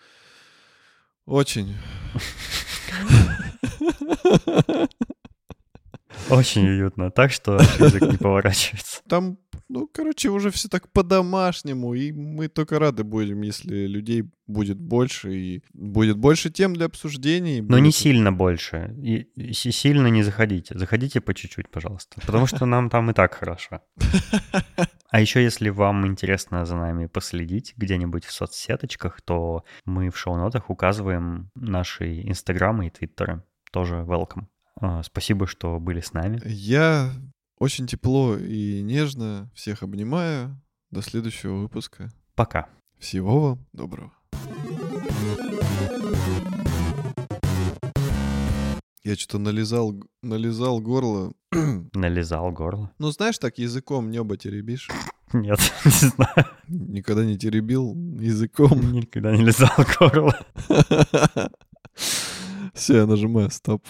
очень... Очень уютно, так что язык не поворачивается. Там, ну, короче, уже все так по-домашнему, и мы только рады будем, если людей будет больше, и будет больше тем для обсуждений. Но не будет- сильно больше. И, и си- сильно не заходите. Заходите по чуть-чуть, пожалуйста. Потому что нам там и так хорошо. А еще, если вам интересно за нами последить где-нибудь в соцсеточках, то мы в шоу-нотах указываем наши инстаграмы и твиттеры. Тоже welcome. А, Спасибо, что были с нами. Я очень тепло и нежно всех обнимаю. До следующего выпуска. Пока. Всего вам доброго. Я что-то нализал, нализал горло. Нализал горло. Ну, знаешь, так языком небо теребишь. Нет, не знаю. Никогда не теребил языком. Никогда не лизал горло. Все, я нажимаю стоп.